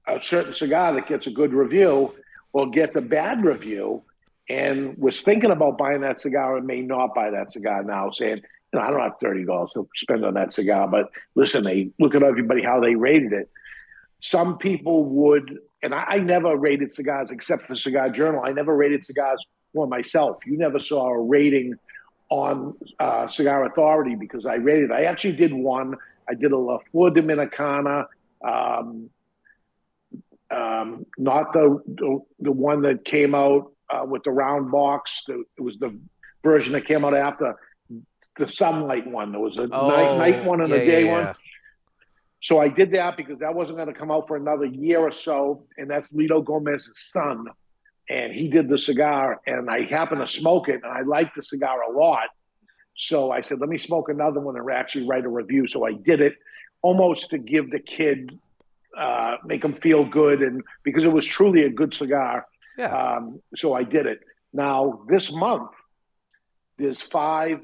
a certain cigar that gets a good review or gets a bad review and was thinking about buying that cigar and may not buy that cigar now saying you know i don't have $30 to spend on that cigar but listen they look at everybody how they rated it. Some people would and I, I never rated cigars except for cigar journal. I never rated cigars for myself. You never saw a rating on uh, cigar authority because i rated i actually did one. I did a la flor dominicana um, um, not the, the the one that came out uh, with the round box. The, it was the version that came out after the sunlight one. There was a night, night one and Oh, yeah, a day yeah, one. yeah. So I did that because that wasn't going to come out for another year or so, and that's Litto Gomez's son, and he did the cigar, and I happened to smoke it, and I liked the cigar a lot. So I said, let me smoke another one and actually write a review. So I did it almost to give the kid, uh, make him feel good, and because it was truly a good cigar. Yeah. Um, so I did it. Now this month, there's five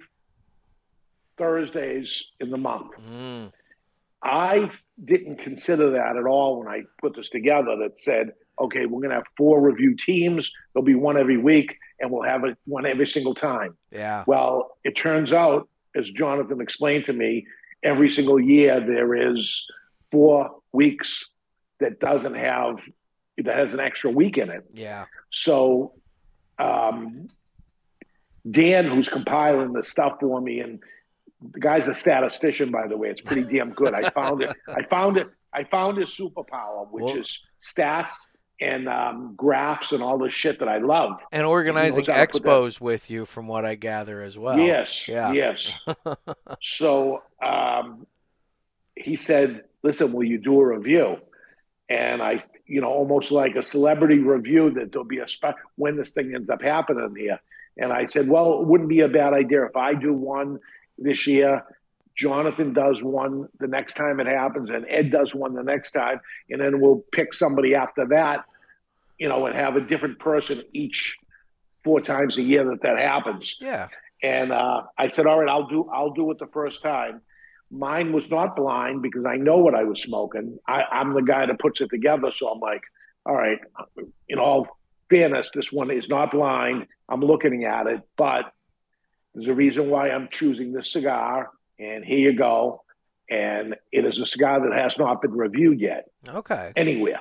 Thursdays in the month. Mm. I didn't consider that at all when I put this together. That said, okay, we're going to have four review teams. There'll be one every week, and we'll have it one every single time. Yeah. Well, it turns out, as Jonathan explained to me, every single year there is four weeks that doesn't have that has an extra week in it. Yeah. So, um, Dan, who's compiling the stuff for me, and the guy's a statistician, by the way. It's pretty damn good. I found it. I found it. I found his superpower, which Well- is stats and um, graphs and all the shit that I love. And organizing how to put that- expos with you, from what I gather as well. yes, Yeah. yes. so um, he said, "Listen, will you do a review?" And I, you know, almost like a celebrity review that there'll be a spot when this thing ends up happening here. And I said, "Well, it wouldn't be a bad idea if I do one this year." Jonathan does one the next time it happens, and Ed does one the next time, and then we'll pick somebody after that, you know, and have a different person each four times a year that that happens. Yeah. And uh, I said, "All right, I'll do. I'll do it the first time." Mine was not blind because I know what I was smoking. I, I'm the guy that puts it together, so I'm like, "All right." In all fairness, this one is not blind. I'm looking at it, but there's a reason why I'm choosing this cigar. And here you go. And it is a cigar that has not been reviewed yet Okay. anywhere.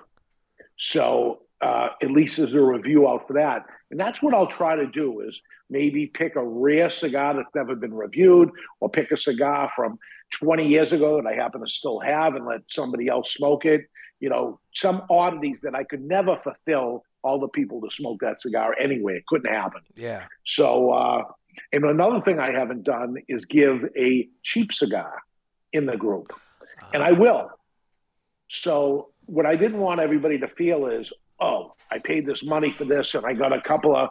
So uh, at least there's a review out for that. And that's what I'll try to do is maybe pick a rare cigar that's never been reviewed or pick a cigar from 20 years ago that I happen to still have and let somebody else smoke it. You know, some oddities that I could never fulfill all the people to smoke that cigar anyway. It couldn't happen. Yeah. So, uh, and another thing I haven't done is give a cheap cigar in the group, and I will. So, what I didn't want everybody to feel is, oh, I paid this money for this, and I got a couple of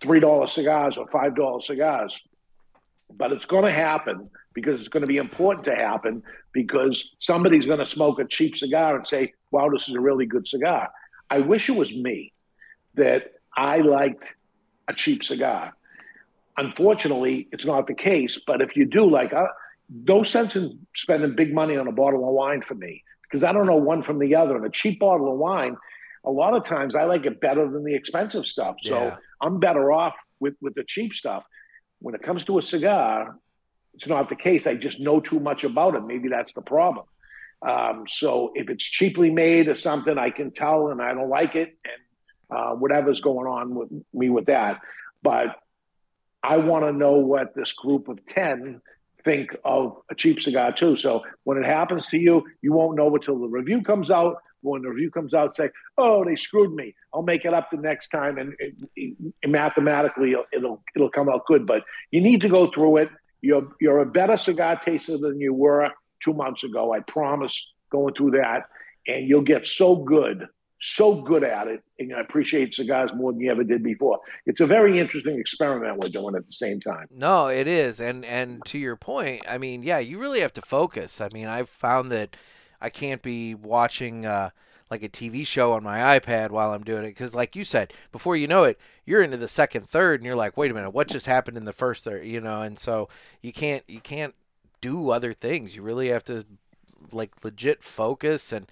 three dollar cigars or five dollar cigars. But it's going to happen because it's going to be important to happen because somebody's going to smoke a cheap cigar and say, wow, this is a really good cigar. I wish it was me that I liked a cheap cigar. Unfortunately, it's not the case. But if you do, like, uh, no sense in spending big money on a bottle of wine for me because I don't know one from the other. And a cheap bottle of wine, a lot of times I like it better than the expensive stuff. So Yeah. I'm better off with, with the cheap stuff. When it comes to a cigar, it's not the case. I just know too much about it. Maybe that's the problem. Um, so if it's cheaply made or something, I can tell and I don't like it, and uh, whatever's going on with me with that. But I want to know what this group of 10 think of a cheap cigar too. So when it happens to you, you won't know until the review comes out. When the review comes out, say, "Oh, they screwed me. I'll make it up the next time," and, it, it- mathematically, it'll, it'll it'll come out good. But you need to go through it. You're you're a better cigar taster than you were two months ago. I promise. Going through that, and you'll get so good, so good at it, and appreciate cigars more than you ever did before. It's a very interesting experiment we're doing at the same time. No, it is, and and to your point, I mean, yeah, you really have to focus. I mean, I've found that I can't be watching uh, like a TV show on my iPad while I'm doing it because, like you said, before you know it, you're into the second third, and you're like, wait a minute, what just happened in the first third? You know, and so you can't you can't do other things. You really have to like legit focus and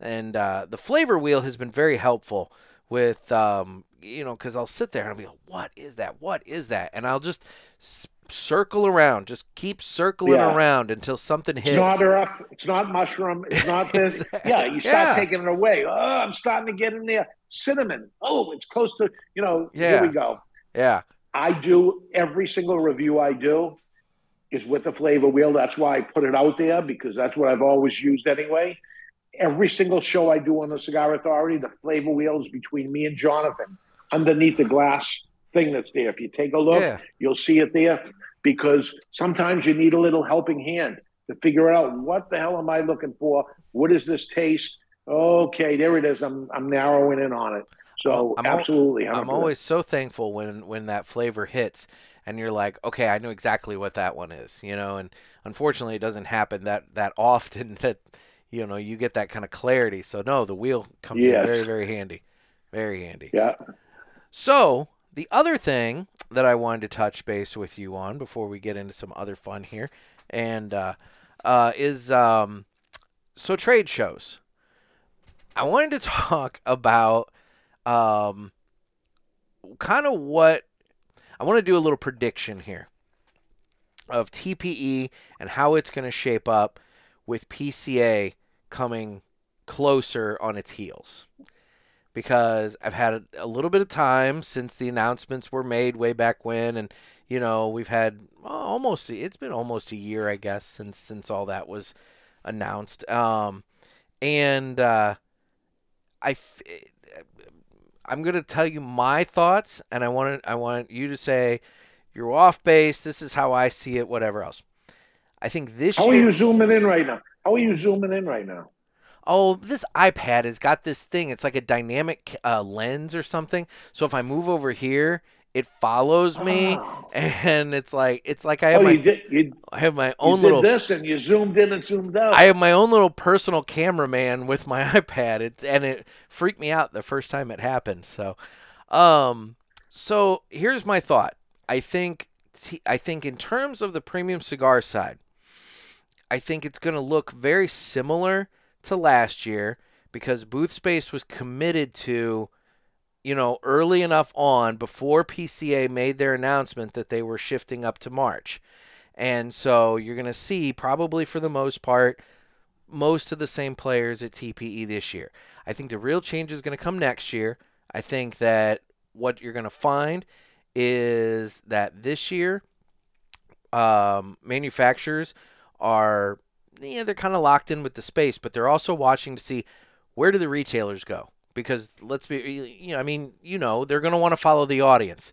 and uh, the flavor wheel has been very helpful with um, you know because I'll sit there and I'll be like, what is that? What is that? And I'll just s- circle around, just keep circling Yeah. around until something hits. It's not earth. It's not mushroom. It's not this. Exactly. Yeah, you start Yeah. taking it away. Oh, I'm starting to get in there. Cinnamon. Oh, it's close to, you know, Yeah. here we go. yeah, I do every single review I do is with the flavor wheel. That's why I put it out there because that's what I've always used anyway. Every single show I do on the Cigar Authority, the flavor wheel is between me and Jonathan underneath the glass thing that's there. If you take a look, Yeah. you'll see it there because sometimes you need a little helping hand to figure out what the hell am I looking for? What is this taste? Okay, there it is. I'm I'm narrowing in on it. So I'm absolutely, I'm always so thankful when when that flavor hits and you're like, okay, I know exactly what that one is, you know. And unfortunately, it doesn't happen that that often that you know you get that kind of clarity. So no, the wheel comes Yes. in very very handy, very handy. yeah. So the other thing that I wanted to touch base with you on before we get into some other fun here, and uh, uh, is um, so trade shows. I wanted to talk about um, kind of what I want to do a little prediction here of TPE and how it's going to shape up with PCA coming closer on its heels. Because I've had a, little bit of time since the announcements were made way back when, and you know we've had almost it's been almost a year, I guess, since since all that was announced. Um, and uh, I, I'm going to tell you my thoughts, and I want I want you to say you're off base. This is how I see it. Whatever else. I think this. How year, are you zooming in right now? How are you zooming in right now? Oh, this iPad has got this thing. It's like a dynamic uh, lens or something. So if I move over here, it follows me, oh. and it's like it's like I have oh, my you did, you, I have my own little this, and you zoomed in and zoomed out. I have my own little personal cameraman with my iPad. It's and it freaked me out the first time it happened. So, um, so here's my thought. I think I think in terms of the premium cigar side, I think it's going to look very similar to last year because booth space was committed to you know, early enough on before PCA made their announcement that they were shifting up to March. And so you're going to see, probably for the most part, most of the same players at TPE this year. I think the real change is going to come next year. I think that what you're going to find is that this year, um, manufacturers are, yeah, they're kind of locked in with the space, but they're also watching to see where do the retailers go because let's be you know, I mean, you know, they're going to want to follow the audience.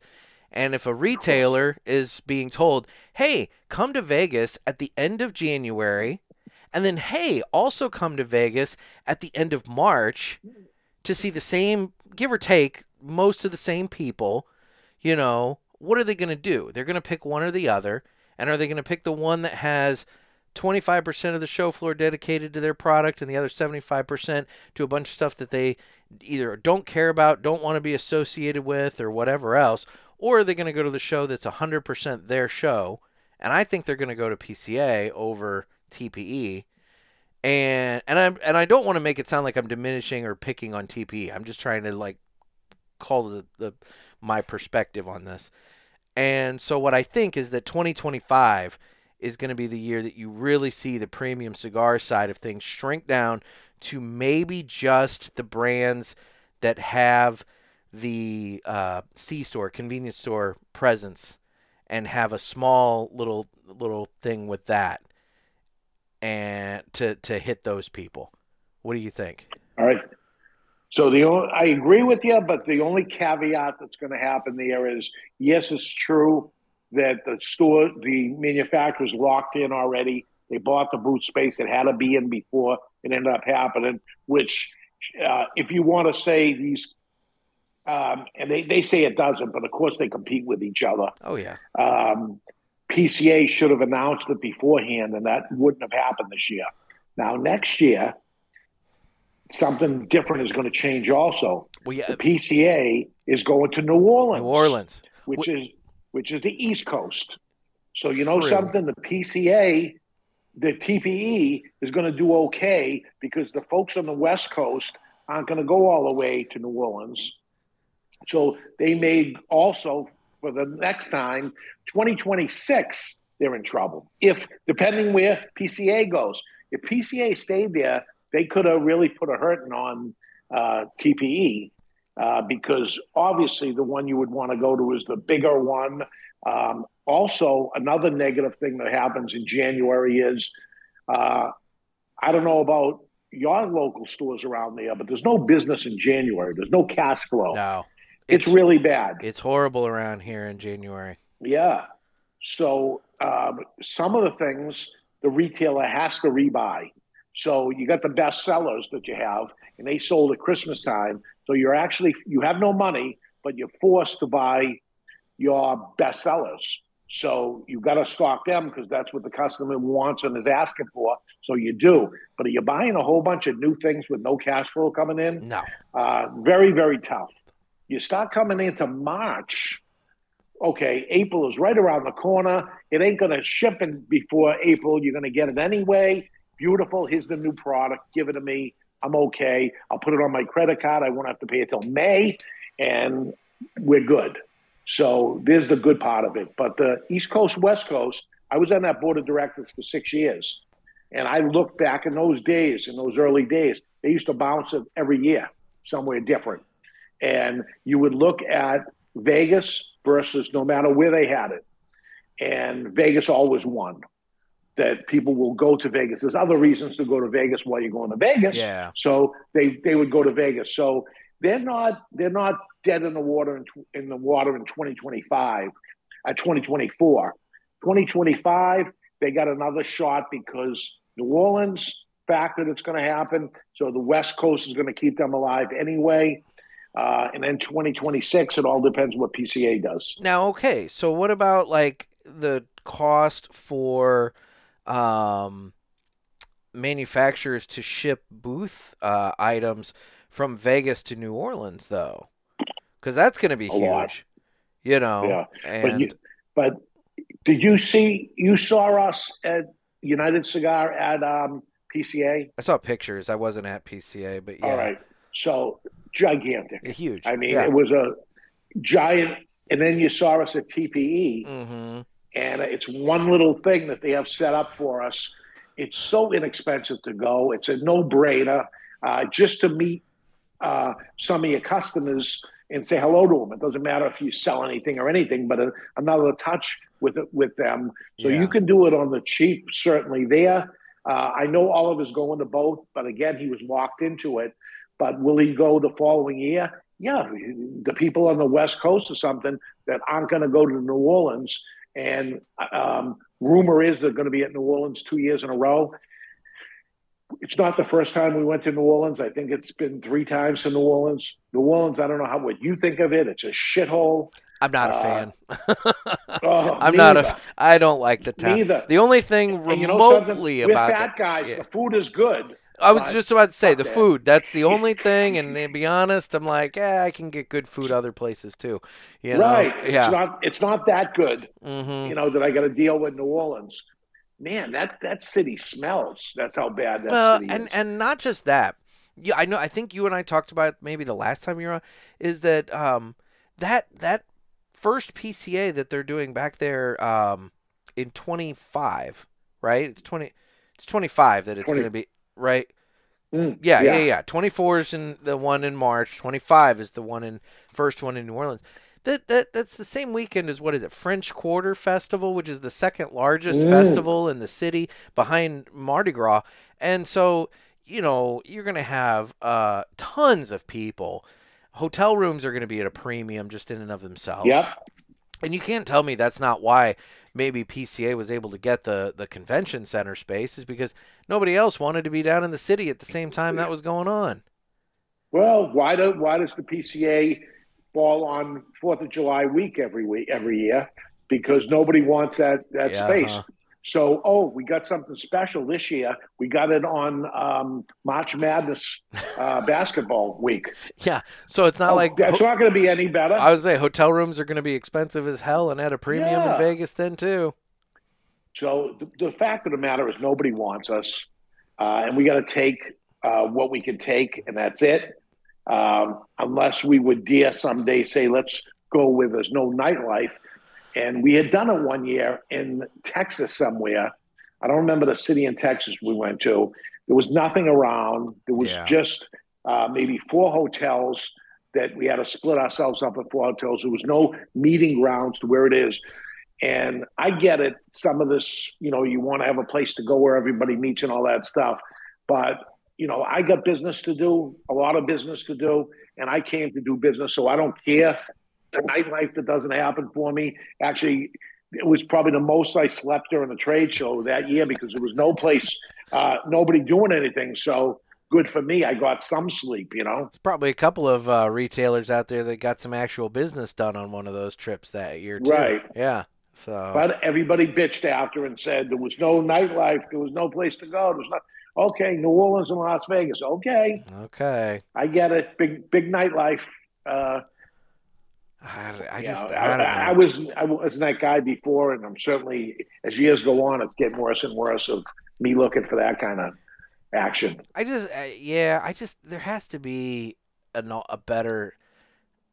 And if a retailer is being told, "Hey, come to Vegas at the end of January," and then, "Hey, also come to Vegas at the end of March to see the same give or take most of the same people," you know, what are they going to do? They're going to pick one or the other, and are they going to pick the one that has 25% of the show floor dedicated to their product and the other 75% to a bunch of stuff that they either don't care about, don't want to be associated with, or whatever else, or are they going to go to the show that's 100% their show? And I think they're going to go to PCA over TPE. And and I and I don't want to make it sound like I'm diminishing or picking on TPE. I'm just trying to like call the, the my perspective on this. And so what I think is that 2025 is going to be the year that you really see the premium cigar side of things shrink down to maybe just the brands that have the uh, C store, convenience store presence, and have a small little little thing with that, and to to hit those people. What do you think? All right. So the I agree with you, but the only caveat that's going to happen there is yes, it's true that the store, the manufacturers locked in already. They bought the boot space. It had to be in before it ended up happening, which, uh, if you want to say these, um, and they, they say it doesn't, but of course they compete with each other. Oh, yeah. Um, PCA should have announced it beforehand, and that wouldn't have happened this year. Now, next year, something different is going to change also. Well, yeah. The PCA is going to New Orleans. New Orleans. Which is which is the East Coast. So you know True. something, the PCA the TPE is going to do okay because the folks on the West Coast aren't going to go all the way to New Orleans. So they made also for the next time, 2026, they're in trouble. If, depending where PCA goes, if PCA stayed there, they could have really put a hurting on uh, TPE uh, because obviously the one you would want to go to is the bigger one. Um, also, another negative thing that happens in January is uh, I don't know about your local stores around there, but there's no business in January. There's no cash flow. No. It's, it's really bad. It's horrible around here in January. Yeah. So um, some of the things the retailer has to rebuy. So you got the best sellers that you have, and they sold at Christmas time. So you're actually you have no money, but you're forced to buy your best sellers. So you got to stock them because that's what the customer wants and is asking for. So you do. But are you buying a whole bunch of new things with no cash flow coming in? No. Uh, very, very tough. You start coming into March. Okay, April is right around the corner. It ain't going to ship in before April. You're going to get it anyway. Beautiful. Here's the new product. Give it to me. I'm okay. I'll put it on my credit card. I won't have to pay it till May, and we're good. So there's the good part of it. But the East Coast, West Coast, I was on that board of directors for six years. And I look back in those days, in those early days, they used to bounce it every year somewhere different. And you would look at Vegas versus no matter where they had it. And Vegas always won. That people will go to Vegas. There's other reasons to go to Vegas while you're going to Vegas. Yeah. So they, they would go to Vegas. So they're not they're not dead in the water in, in the water in 2025 at uh, 2024 2025 they got another shot because new orleans factored it's going to happen so the west coast is going to keep them alive anyway uh, and then 2026 it all depends what pca does now okay so what about like the cost for um, manufacturers to ship booth uh, items from Vegas to New Orleans, though, because that's going to be a huge. Lot. You know, yeah. And but, you, but did you see? You saw us at United Cigar at um, PCA. I saw pictures. I wasn't at PCA, but yeah. All right. So gigantic, huge. I mean, yeah. it was a giant. And then you saw us at TPE, mm-hmm. And it's one little thing that they have set up for us. It's so inexpensive to go. It's a no-brainer uh, just to meet uh, some of your customers and say hello to them. It doesn't matter if you sell anything or anything, but a, another touch with with them. So yeah. you can do it on the cheap, certainly there. Uh, I know Oliver's going to both, but again, he was locked into it. But will he go the following year? Yeah, the people on the West Coast or something that aren't going to go to New Orleans. And um, rumor is they're going to be at New Orleans two years in a row it's not the first time we went to New Orleans. I think it's been three times to New Orleans. New Orleans, I don't know how what you think of it. It's a shithole. I'm not a uh, fan. oh, I'm not a. I don't like the town. Neither. The only thing remotely you know about fat guys. Yeah. The food is good. I was just about to say the food. That's the only thing. And to be honest, I'm like, yeah, I can get good food other places too. You know? Right. Yeah. It's not. It's not that good. Mm-hmm. You know that I got to deal with New Orleans man, that that city smells. That's how bad that well, city and, is. And not just that. Yeah, I know. I think you and I talked about maybe the last time you were on is that um that that first PCA that they're doing back there um in 25, right? It's 20 it's 25 that it's 20. going to be, right? Mm, yeah, yeah, yeah, yeah. 24 is in the one in March, 25 is the one in first one in New Orleans that, that that's the same weekend as what is it French Quarter Festival, which is the second largest mm. festival in the city behind Mardi Gras, and so you know you're going to have uh, tons of people. Hotel rooms are going to be at a premium just in and of themselves. Yep. And you can't tell me that's not why maybe PCA was able to get the the convention center space is because nobody else wanted to be down in the city at the same time that was going on. Well, why do why does the PCA fall on Fourth of July week every week every year because nobody wants that that yeah, space. Uh-huh. So, oh, we got something special this year. We got it on um, March Madness uh, basketball week. Yeah, so it's not oh, like that's ho- not going to be any better. I would say hotel rooms are going to be expensive as hell and at a premium yeah. in Vegas then too. So the, the, fact of the matter is, nobody wants us, uh, and we got to take uh, what we can take, and that's it um, unless we would dare someday say, let's go where there's no nightlife. And we had done it one year in Texas somewhere. I don't remember the city in Texas we went to. There was nothing around. There was yeah. just uh, maybe four hotels that we had to split ourselves up at four hotels. There was no meeting grounds to where it is. And I get it. Some of this, you know, you want to have a place to go where everybody meets and all that stuff. But you know, I got business to do, a lot of business to do, and I came to do business, so I don't care. The nightlife that doesn't happen for me. Actually, it was probably the most I slept during the trade show that year because there was no place, uh, nobody doing anything. So good for me. I got some sleep, you know. There's probably a couple of uh, retailers out there that got some actual business done on one of those trips that year, too. Right. Yeah. So, but everybody bitched after and said there was no nightlife, there was no place to go, there was not. Okay, New Orleans and Las Vegas. Okay. Okay. I get it. Big big nightlife. Uh, I, I just know, I, I, I, was I was that guy before, and I'm certainly as years go on, it's getting worse and worse. Of me looking for that kind of action. I just, uh, yeah, I just there has to be a, a better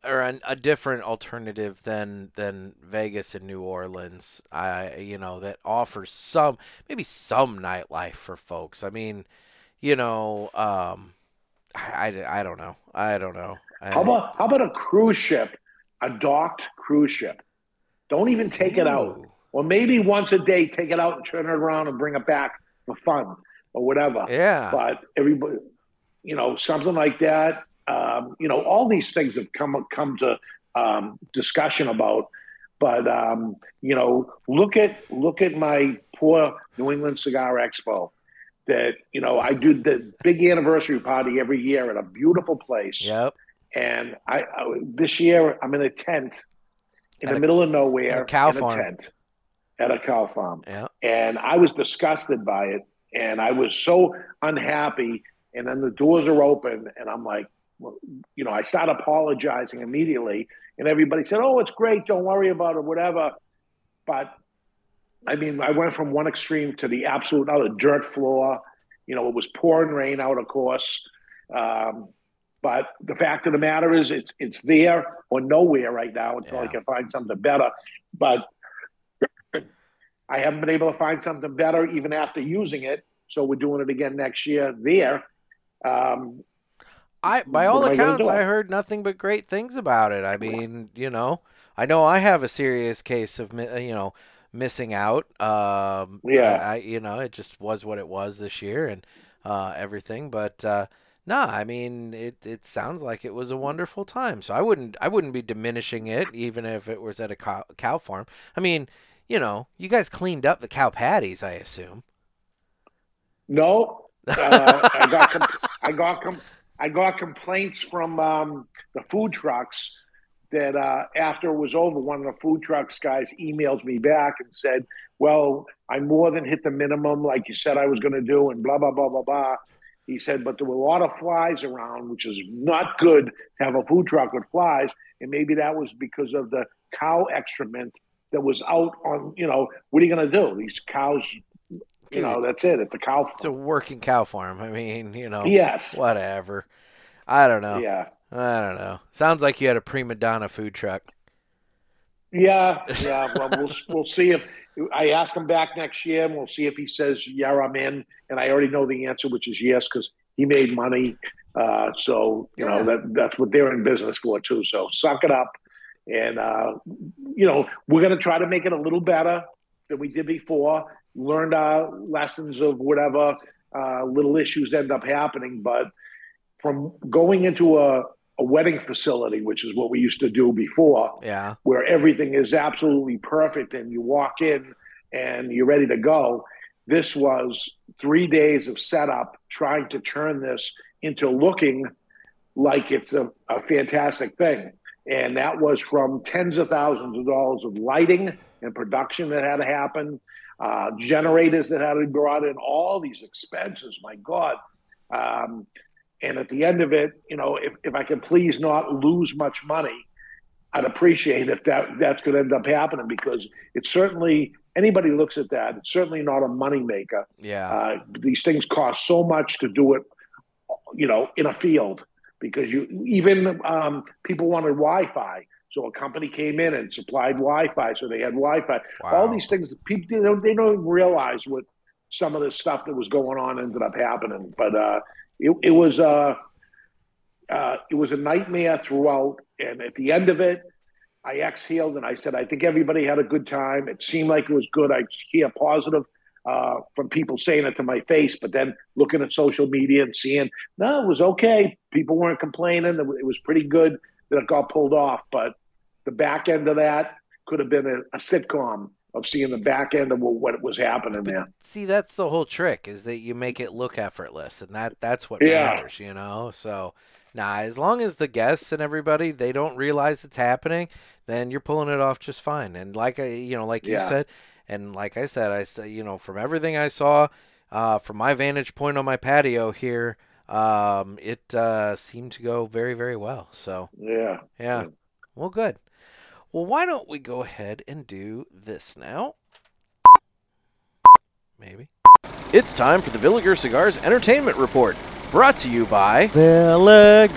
or an, a different alternative than than Vegas and New Orleans. I you know that offers some maybe some nightlife for folks. I mean, you know, um, I, I, I don't know. I don't know. How about how about a cruise ship, a docked cruise ship? Don't even take Ooh. it out, or maybe once a day take it out and turn it around and bring it back for fun or whatever. Yeah. But everybody, you know, something like that. Um, you know, all these things have come come to um, discussion about. But um, you know, look at look at my poor New England Cigar Expo. That you know, I do the big anniversary party every year at a beautiful place. Yep. And I, I this year I'm in a tent in at the a, middle of nowhere. A cow farm. tent at a cow farm. Yeah. And I was disgusted by it, and I was so unhappy. And then the doors are open, and I'm like, you know, I start apologizing immediately, and everybody said, "Oh, it's great. Don't worry about it. Whatever." But I mean, I went from one extreme to the absolute other dirt floor. You know, it was pouring rain out, of course. Um, but the fact of the matter is, it's it's there or nowhere right now until yeah. I can find something better. But I haven't been able to find something better even after using it. So we're doing it again next year there. Um, I by all accounts, I, I heard nothing but great things about it. I mean, you know, I know I have a serious case of you know missing out. Um, yeah, I, you know, it just was what it was this year and uh, everything. But uh, nah, I mean, it it sounds like it was a wonderful time. So I wouldn't I wouldn't be diminishing it, even if it was at a cow, cow farm. I mean, you know, you guys cleaned up the cow patties, I assume. No, uh, I got com- I got com- I got complaints from um, the food trucks that uh, after it was over, one of the food trucks guys emailed me back and said, "Well, I more than hit the minimum, like you said I was going to do, and blah blah blah blah blah." He said, "But there were a lot of flies around, which is not good to have a food truck with flies, and maybe that was because of the cow excrement that was out on. You know, what are you going to do? These cows Dude, you know, that's it. It's a cow farm. It's a working cow farm. I mean, you know, yes, whatever. I don't know. Yeah, I don't know. Sounds like you had a prima donna food truck. Yeah, yeah. Well, we'll we'll see if I ask him back next year, and we'll see if he says, "Yeah, I'm in." And I already know the answer, which is yes, because he made money. Uh, so you yeah. know that that's what they're in business for too. So suck it up, and uh, you know we're going to try to make it a little better than we did before learned our lessons of whatever uh, little issues end up happening. But from going into a, a wedding facility, which is what we used to do before, yeah, where everything is absolutely perfect and you walk in and you're ready to go. This was three days of setup trying to turn this into looking like it's a, a fantastic thing. And that was from tens of thousands of dollars of lighting and production that had to happen uh, generators that had to be brought in, all these expenses. My God. Um, and at the end of it, you know, if, if I can please not lose much money, I'd appreciate if that that's going to end up happening because it's certainly anybody looks at that. It's certainly not a money maker. Yeah, uh, these things cost so much to do it, you know, in a field because you even um, people wanted Wi-Fi. So a company came in and supplied Wi-Fi, so they had Wi-Fi. Wow. All these things, people they don't, they don't realize what some of the stuff that was going on ended up happening. But uh, it, it was uh, uh, it was a nightmare throughout. And at the end of it, I exhaled and I said, I think everybody had a good time. It seemed like it was good. I hear positive uh, from people saying it to my face, but then looking at social media and seeing, no, it was okay. People weren't complaining. It was pretty good that it got pulled off. But the back end of that could have been a, a sitcom of seeing the back end of what was happening there. See, that's the whole trick is that you make it look effortless, and that that's what yeah. matters, you know. So, nah, as long as the guests and everybody they don't realize it's happening, then you're pulling it off just fine. And like I, you know, like you said, and like I said, I say, you know, from everything I saw, uh, from my vantage point on my patio here, um, it uh, seemed to go very, very well. So yeah, yeah, well, good. Well, why don't we go ahead and do this now? Maybe. It's time for the Villiger Cigars Entertainment Report, brought to you by Villiger.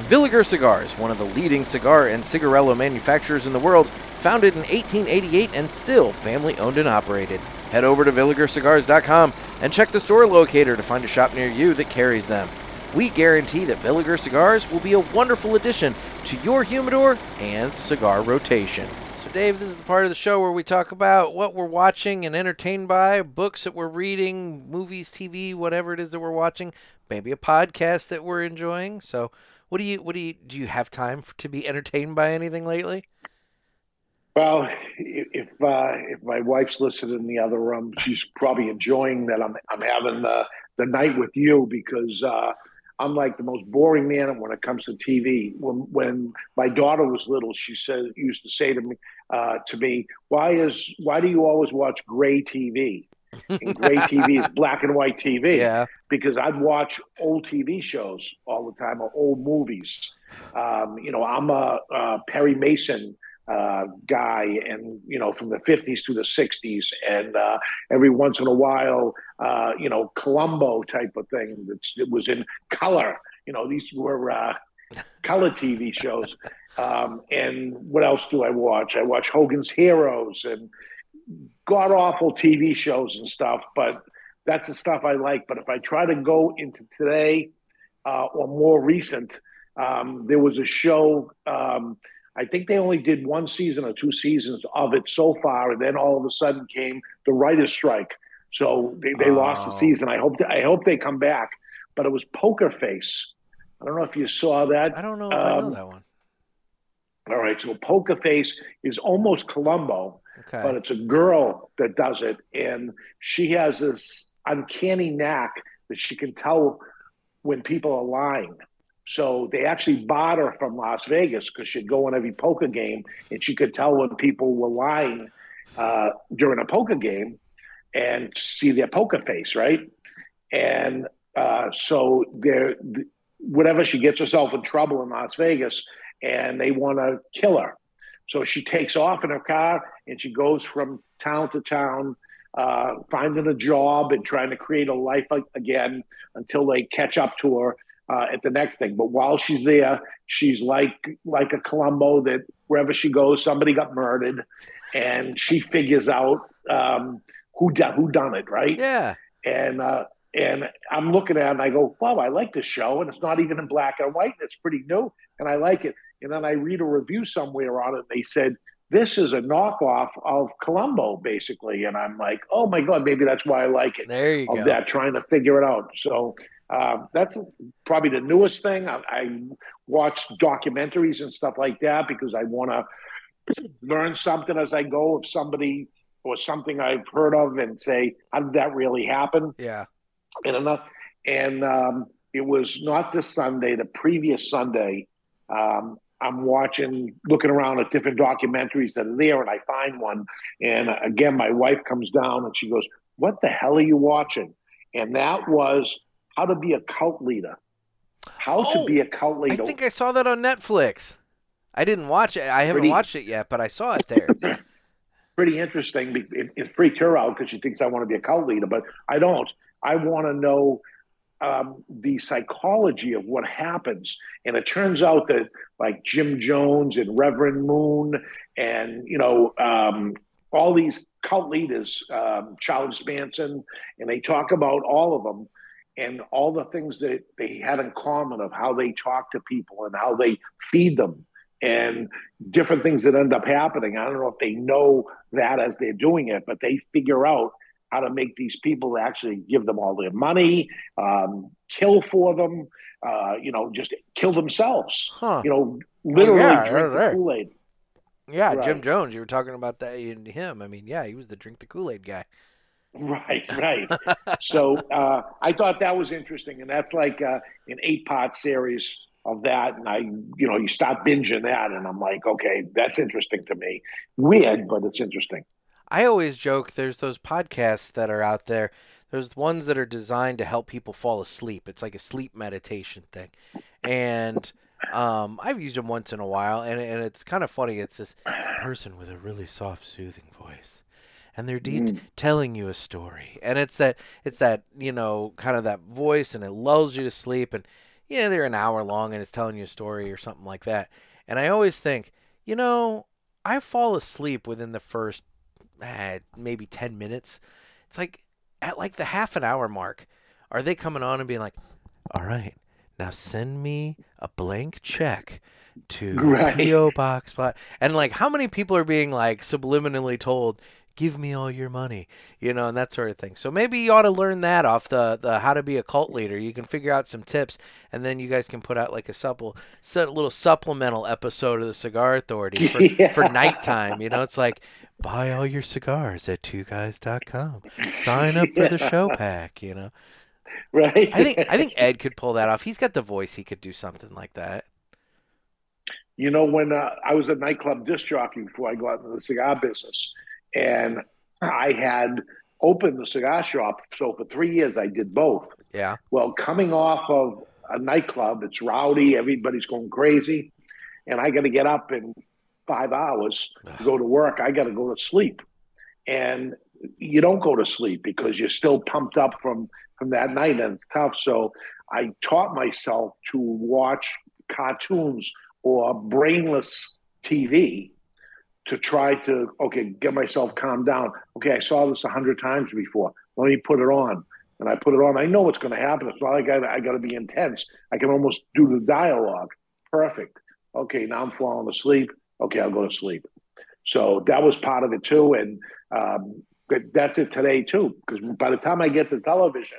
Villiger Cigars, one of the leading cigar and cigarillo manufacturers in the world, founded in 1888 and still family owned and operated. Head over to VilligerCigars.com and check the store locator to find a shop near you that carries them. We guarantee that Villiger Cigars will be a wonderful addition to your humidor and cigar rotation. So, Dave, this is the part of the show where we talk about what we're watching and entertained by, books that we're reading, movies, TV, whatever it is that we're watching, maybe a podcast that we're enjoying. So, what do you, what do you, do you have time for, to be entertained by anything lately? Well, if uh, if my wife's listening in the other room, she's probably enjoying that I'm I'm having the the night with you because uh, I'm like the most boring man when it comes to TV. When when my daughter was little, she said used to say to me uh, to me, "Why is why do you always watch gray TV?" And gray TV is black and white TV. Yeah. Because I'd watch old TV shows all the time or old movies. Um, you know, I'm a, a Perry Mason uh, guy, and you know, from the '50s to the '60s, and uh, every once in a while, uh, you know, Columbo type of thing that's, that was in color. You know, these were uh, color TV shows. Um, and what else do I watch? I watch Hogan's Heroes and god awful TV shows and stuff. But that's the stuff I like. But if I try to go into today uh, or more recent, um, there was a show. Um, I think they only did one season or two seasons of it so far, and then all of a sudden came the writer's strike. So they, they oh. lost the season. I hope I hope they come back. But it was Poker Face. I don't know if you saw that. I don't know if um, I know um, that one. All right, so Poker Face is almost Columbo, okay. but it's a girl that does it, and she has this uncanny knack that she can tell when people are lying. So they actually bought her from Las Vegas because she'd go on every poker game and she could tell when people were lying uh, during a poker game and see their poker face, right? And uh, so there, whatever she gets herself in trouble in Las Vegas, and they want to kill her. So she takes off in her car and she goes from town to town, uh, finding a job and trying to create a life again until they catch up to her uh, at the next thing. But while she's there, she's like like a Columbo that wherever she goes, somebody got murdered, and she figures out um, who done who done it, right? Yeah. And uh, and I'm looking at it and I go, wow, I like this show, and it's not even in black and white, and it's pretty new, and I like it. And then I read a review somewhere on it. and They said this is a knockoff of Columbo, basically. And I'm like, oh my God, maybe that's why I like it. There you of go. That trying to figure it out. So uh, that's probably the newest thing. I, I watch documentaries and stuff like that because I want to learn something as I go of somebody or something I've heard of and say, how did that really happen? Yeah. And enough. And um, it was not this Sunday, the previous Sunday. Um, I'm watching, looking around at different documentaries that are there, and I find one. And again, my wife comes down and she goes, What the hell are you watching? And that was how to be a cult leader. How oh, to be a cult leader. I think I saw that on Netflix. I didn't watch it. I haven't pretty, watched it yet, but I saw it there. pretty interesting. It, it freaked her out because she thinks I want to be a cult leader, but I don't. I want to know um, the psychology of what happens. And it turns out that like Jim Jones and Reverend Moon and, you know, um, all these cult leaders, um, Charles Manson, and they talk about all of them and all the things that they had in common of how they talk to people and how they feed them and different things that end up happening. I don't know if they know that as they're doing it, but they figure out how to make these people actually give them all their money, um, kill for them, uh, you know, just kill themselves. Huh. You know, literally oh, yeah, drink right, the Kool Aid. Yeah, right. Jim Jones. You were talking about that in him. I mean, yeah, he was the drink the Kool Aid guy. Right, right. so uh, I thought that was interesting, and that's like uh, an eight-part series of that. And I, you know, you start binging that, and I'm like, okay, that's interesting to me. Weird, but it's interesting. I always joke there's those podcasts that are out there. There's ones that are designed to help people fall asleep. It's like a sleep meditation thing, and um, I've used them once in a while, and and it's kind of funny. It's this person with a really soft, soothing voice and they're de- mm. telling you a story. And it's that it's that, you know, kind of that voice and it lulls you to sleep and you know, they're an hour long and it's telling you a story or something like that. And I always think, you know, I fall asleep within the first eh, maybe 10 minutes. It's like at like the half an hour mark, are they coming on and being like, all right, now send me a blank check to right. PO box and like how many people are being like subliminally told give me all your money you know and that sort of thing so maybe you ought to learn that off the the how to be a cult leader you can figure out some tips and then you guys can put out like a supple set a little supplemental episode of the cigar authority for, yeah. for nighttime you know it's like buy all your cigars at two guys.com sign up for the show pack you know right? I think I think Ed could pull that off. He's got the voice; he could do something like that. You know, when uh, I was a nightclub disc jockey before I got into the cigar business, and I had opened the cigar shop. So for three years, I did both. Yeah. Well, coming off of a nightclub, it's rowdy, everybody's going crazy, and I got to get up in five hours to go to work. I got to go to sleep, and you don't go to sleep because you're still pumped up from from that night, and it's tough. So I taught myself to watch cartoons or brainless TV to try to okay get myself calmed down. Okay, I saw this a hundred times before. Let me put it on, and I put it on. I know what's going to happen. It's not like I, I got to be intense. I can almost do the dialogue. Perfect. Okay, now I'm falling asleep. Okay, I'll go to sleep. So that was part of it too, and um, that's it today too. Because by the time I get to television,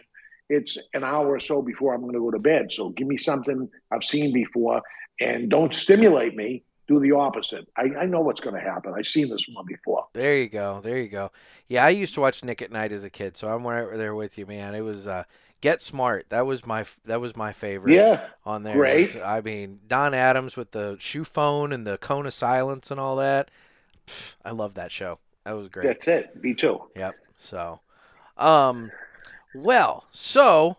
it's an hour or so before I'm going to go to bed. So give me something I've seen before and don't stimulate me. Do the opposite. I, I know what's going to happen. I've seen this one before. There you go. There you go. Yeah, I used to watch Nick at Night as a kid, so I'm right there with you, man. It was uh, Get Smart. That was my that was my favorite. Yeah, on there. Great. Was, I mean, Don Adams with the shoe phone and the cone of silence and all that. I love that show. That was great. That's it. Me too. Yep. So, um, well, so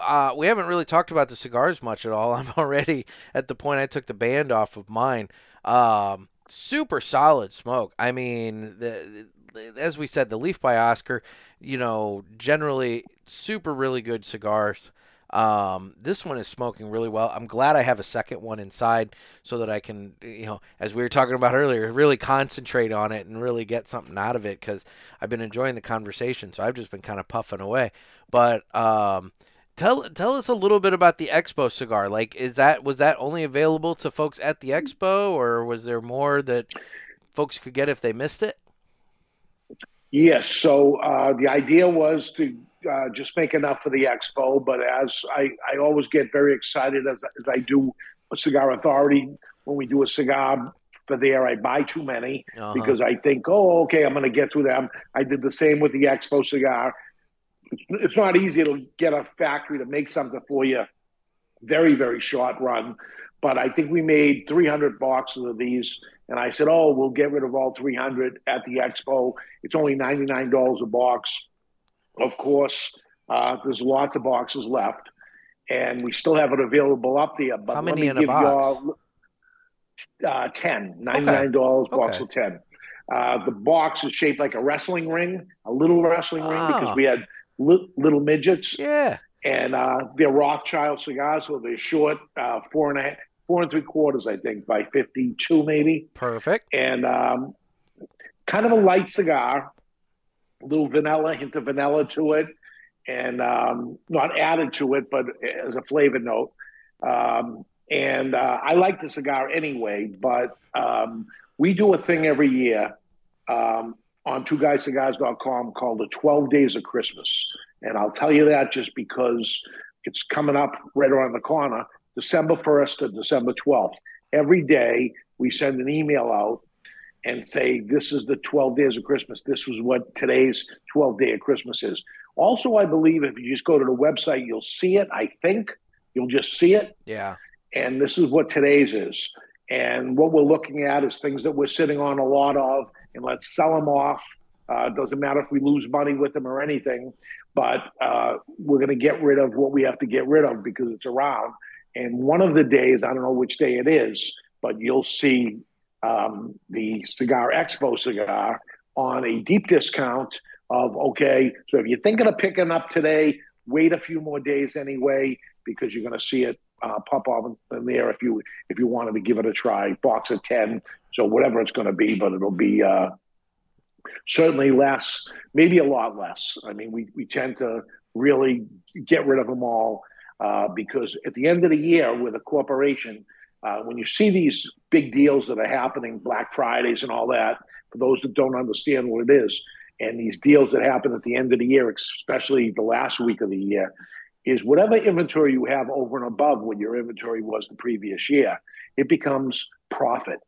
uh, we haven't really talked about the cigars much at all. I'm already at the point I took the band off of mine. Um, super solid smoke. I mean, the, the, as we said, the Leaf by Oscar, you know, generally super really good cigars. Um, this one is smoking really well. I'm glad I have a second one inside so that I can, you know, as we were talking about earlier, really concentrate on it and really get something out of it because I've been enjoying the conversation. So I've just been kind of puffing away. But um, tell tell us a little bit about the Expo cigar. Like, is that was that only available to folks at the Expo, or was there more that folks could get if they missed it? Yes. So uh, the idea was to uh, just make enough for the expo. But as I, I always get very excited as, as I do a cigar authority, when we do a cigar for there, I buy too many uh-huh. because I think, oh, okay, I'm going to get through them. I did the same with the expo cigar. It's not easy to get a factory to make something for you. Very, very short run. But I think we made 300 boxes of these. And I said, oh, we'll get rid of all 300 at the expo. It's only $99 a box of course, uh, there's lots of boxes left, and we still have it available up there. But How many in a box? you uh, 10 $99 okay. box okay. of 10 uh, the box is shaped like a wrestling ring a little wrestling ring because ah. we had li- little midgets. Yeah. And uh, they're rothschild cigars so they're short uh, four and a half four and three quarters i think by 52 maybe. Perfect. And um, kind of a light cigar a little vanilla, hint of vanilla to it, and um, not added to it, but as a flavor note. Um, and uh, I like the cigar anyway, but um, we do a thing every year um, on twoguyscigars.com called the 12 Days of Christmas. And I'll tell you that just because it's coming up right around the corner, December 1st to December 12th. Every day we send an email out and say, this is the 12 days of Christmas. This was what today's 12 day of Christmas is. Also, I believe if you just go to the website, you'll see it. I think you'll just see it. Yeah. And this is what today's is. And what we're looking at is things that we're sitting on a lot of, and let's sell them off. Uh, doesn't matter if we lose money with them or anything, but uh, we're going to get rid of what we have to get rid of because it's around. And one of the days, I don't know which day it is, but you'll see um, the Cigar Expo cigar on a deep discount of okay. So if you're thinking of picking up today, wait a few more days anyway because you're going to see it uh, pop off in there if you if you wanted to give it a try. Box of ten, so whatever it's going to be, but it'll be uh, certainly less, maybe a lot less. I mean, we we tend to really get rid of them all uh, because at the end of the year with a corporation, uh, when you see these big deals that are happening, Black Fridays and all that, for those that don't understand what it is, and these deals that happen at the end of the year, especially the last week of the year, is whatever inventory you have over and above what your inventory was the previous year, it becomes profit.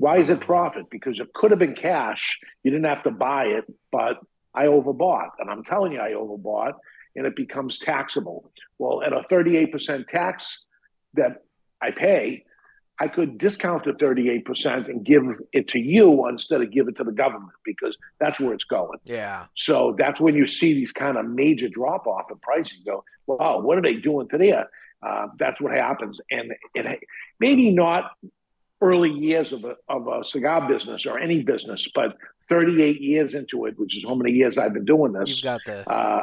Why is it profit? Because it could have been cash. You didn't have to buy it, but I overbought. And I'm telling you, I overbought, and it becomes taxable. Well, at a 38% tax that I pay, I could discount the 38% and give it to you instead of give it to the government because that's where it's going. Yeah. So that's when you see these kind of major drop off in pricing. You go, wow, what are they doing to there? Uh, that's what happens. And it maybe not early years of a, of a cigar business or any business, but 38 years into it, which is how many years I've been doing this. You've got the. Uh,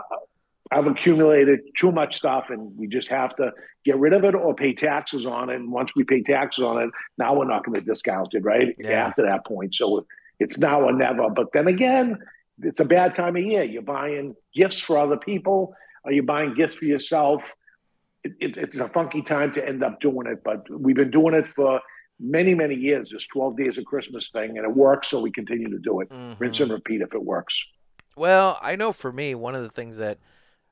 I've accumulated too much stuff, and we just have to get rid of it or pay taxes on it. And once we pay taxes on it, now we're not going to discount it, right? Yeah. After that point, so it's now or never. But then again, it's a bad time of year. You're buying gifts for other people, or you're buying gifts for yourself. It, it, it's a funky time to end up doing it, but we've been doing it for many, many years. This 12 days of Christmas thing, and it works, so we continue to do it. Mm-hmm. Rinse and repeat if it works. Well, I know for me, one of the things that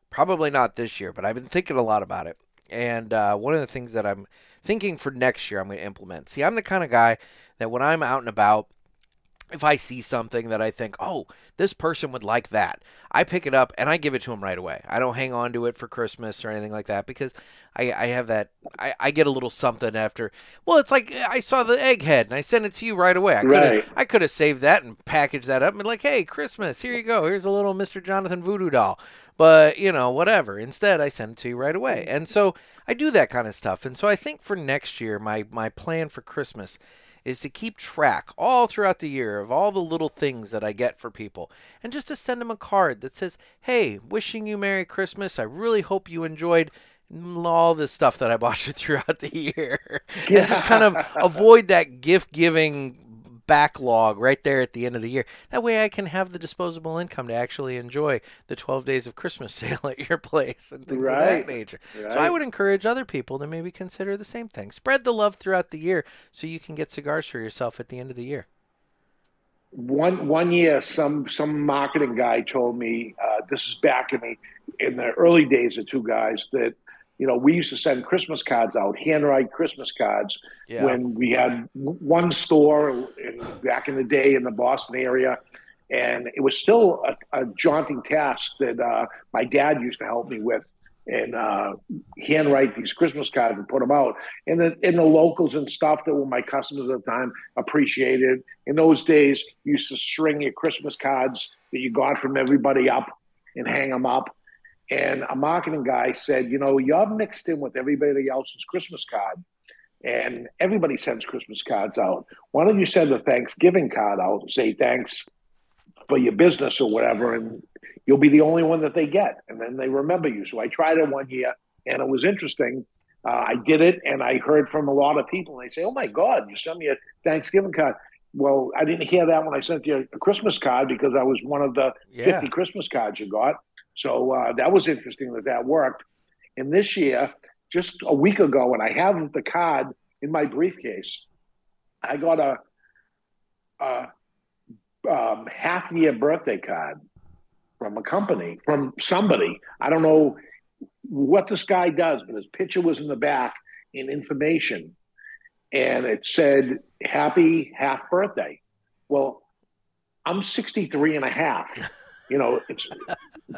probably not this year, but I've been thinking a lot about it. And uh, one of the things that I'm thinking for next year, I'm going to implement. See, I'm the kind of guy that when I'm out and about, if I see something that I think, oh, this person would like that, I pick it up and I give it to them right away. I don't hang on to it for Christmas or anything like that because I, I have that, I, I get a little something after. Well, it's like I saw the egghead and I sent it to you right away. I could have Right. I could have saved that and packaged that up and like, hey, Christmas, here you go. Here's a little Mr. Jonathan Voodoo doll. But, you know, whatever. Instead, I send it to you right away. And so I do that kind of stuff. And so I think for next year, my, my plan for Christmas is to keep track all throughout the year of all the little things that I get for people and just to send them a card that says, Hey, wishing you Merry Christmas. I really hope you enjoyed all this stuff that I bought you throughout the year. and just kind of avoid that gift giving backlog right there at the end of the year. That way I can have the disposable income to actually enjoy the 12 days of Christmas sale at your place and things of that Right. nature. So I would encourage other people to maybe consider the same thing. Spread the love throughout the year so you can get cigars for yourself at the end of the year. one one year some some marketing guy told me uh, this is back in the in the early days of two guys that you know we used to send christmas cards out handwrite christmas cards Yeah. when we had one store in, back in the day in the boston area and it was still a, a jaunting task that uh, my dad used to help me with and uh, handwrite these Christmas cards and put them out. And the and the locals and stuff that were my customers at the time appreciated. In those days, you used to string your Christmas cards that you got from everybody up and hang them up. And a marketing guy said, you know, you're mixed in with everybody else's Christmas card. And everybody sends Christmas cards out. Why don't you send a Thanksgiving card out and say thanks for your business or whatever, and you'll be the only one that they get, and then they remember you. So I tried it one year, and it was interesting. Uh, I did it, and I heard from a lot of people, and they say, "Oh my God, you sent me a Thanksgiving card." Well, I didn't hear that when I sent you a Christmas card because I was one of the Yeah. 50 Christmas cards you got. So uh, that was interesting that that worked. And this year, just a week ago, and I have the card in my briefcase, I got a, a um, half year birthday card from a company, from somebody. I don't know what this guy does, but his picture was in the back in information. And it said, Happy half birthday. Well, I'm 63 and a half. You know, it's,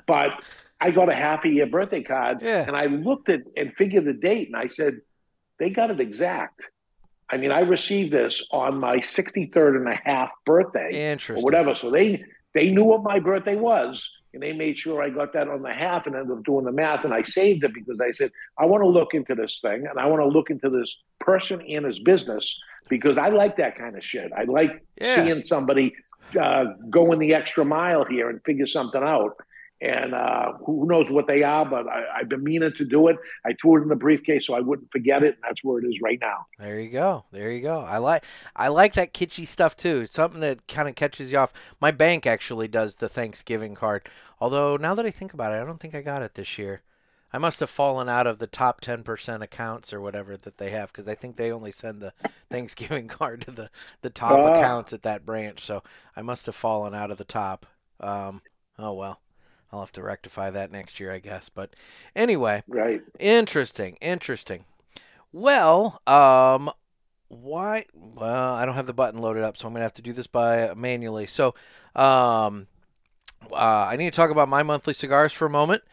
but I got a half a year birthday card Yeah. and I looked at and figured the date and I said, they got it exact. I mean, I received this on my 63rd and a half birthday Interesting. or whatever. So they they knew what my birthday was, and they made sure I got that on the half and ended up doing the math. And I saved it because I said I want to look into this thing and I want to look into this person and his business because I like that kind of shit. I like Yeah. seeing somebody uh, going the extra mile here and figure something out. And uh, who knows what they are, but I, I've been meaning to do it. I threw it in the briefcase so I wouldn't forget it, and that's where it is right now. There you go. There you go. I like I like that kitschy stuff too. It's something that kind of catches you off. My bank actually does the Thanksgiving card. Although now that I think about it, I don't think I got it this year. I must have fallen out of the top 10% accounts or whatever that they have because I think they only send the Thanksgiving card to the, the top Ah. accounts at that branch. So I must have fallen out of the top. Um, oh, well. I'll have to rectify that next year, I guess. But anyway, Right. interesting, interesting. Well, um, why? Well, I don't have the button loaded up, so I'm gonna have to do this by manually. So, um, uh, I need to talk about my monthly cigars for a moment.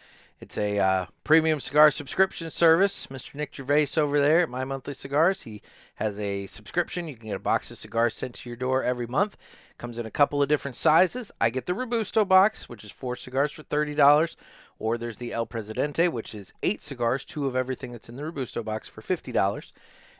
It's a uh, premium cigar subscription service. Mr. Nick Gervais over there at My Monthly Cigars. He has a subscription. You can get a box of cigars sent to your door every month. Comes in a couple of different sizes. I get the Robusto box, which is four cigars for thirty dollars, or there's the El Presidente, which is eight cigars, two of everything that's in the Robusto box for fifty dollars.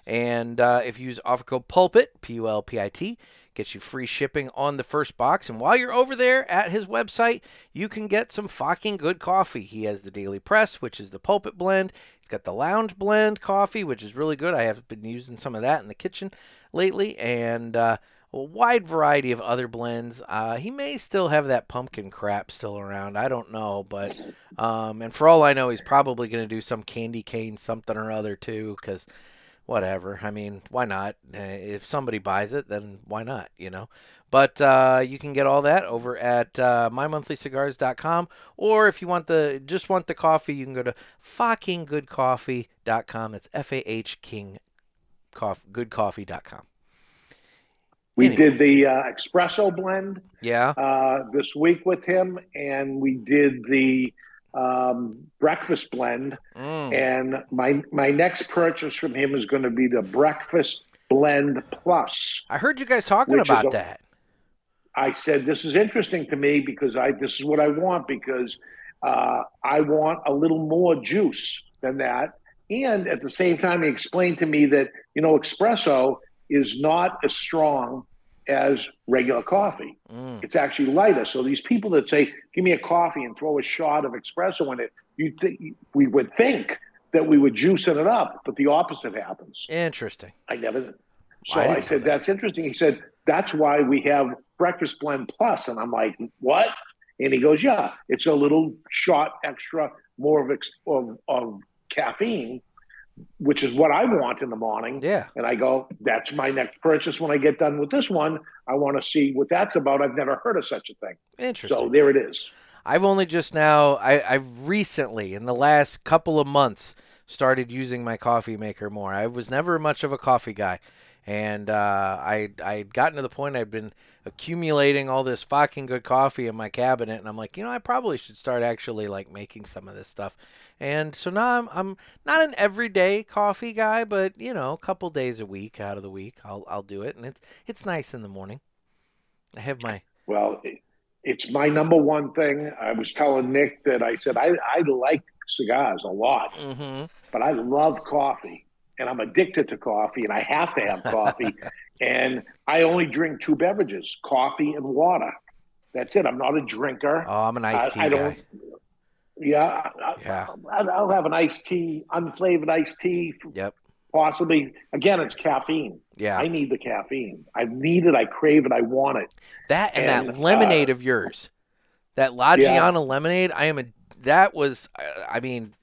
And uh, if you use offer code Pulpit, P U L P I T, gets you free shipping on the first box. And while you're over there at his website, you can get some fucking good coffee. He has the Daily Press, which is the Pulpit blend. He's got the Lounge Blend coffee, which is really good. I have been using some of that in the kitchen lately, and uh, a wide variety of other blends. Uh, he may still have that pumpkin crap still around. I don't know, but um, and for all I know, he's probably going to do some candy cane something or other too, because whatever. I mean, why not? Uh, If somebody buys it, then why not? You know. But uh, you can get all that over at uh, mymonthlycigars.com, or if you want the just want the coffee, you can go to fuckinggoodcoffee.com. That's F A H King coffee, goodcoffee.com. We Anyway. did the uh, espresso blend Yeah. uh, this week with him, and we did the um, breakfast blend. Mm. And my my next purchase from him is going to be the breakfast blend plus. I heard you guys talking about a- that. I said this is interesting to me because I this is what I want because uh, I want a little more juice than that. And at the same time, he explained to me that you know espresso is not as strong as regular coffee. Mm. It's actually lighter. So these people that say, "Give me a coffee and throw a shot of espresso in it," you think we would think that we were juicing it up, but the opposite happens. Interesting. I never. So I I, said, that. "That's interesting." He said, "That's why we have breakfast blend plus," and I'm like, "What?" And he goes, "Yeah, it's a little shot extra, more of ex- of, of caffeine, which is what I want in the morning." Yeah. And I go, "That's my next purchase when I get done with this one. I want to see what that's about. I've never heard of such a thing." Interesting. So there it is. I've only just now, I, I've recently, in the last couple of months, started using my coffee maker more. I was never much of a coffee guy. And uh, I I'd gotten to the point I'd been accumulating all this fucking good coffee in my cabinet, and I'm like, you know, I probably should start actually like making some of this stuff. And so now I'm I'm not an everyday coffee guy, but you know, a couple days a week out of the week, I'll I'll do it, and it's it's nice in the morning. I have my Well, it, it's my number one thing. I was telling Nick that I said I, I like cigars a lot, hmm but I love coffee and I'm addicted to coffee and I have to have coffee. and I only drink two beverages coffee and water. That's it. I'm not a drinker. Oh, I'm an I, iced tea I guy. don't. Yeah, I, Yeah. I, I'll have an iced tea, unflavored iced tea, Yep. possibly. Again, it's caffeine. Yeah. I need the caffeine. I need it. I crave it. I want it. That and, And, that lemonade uh, of yours, that La Giana lemonade. I am a. That was. I mean,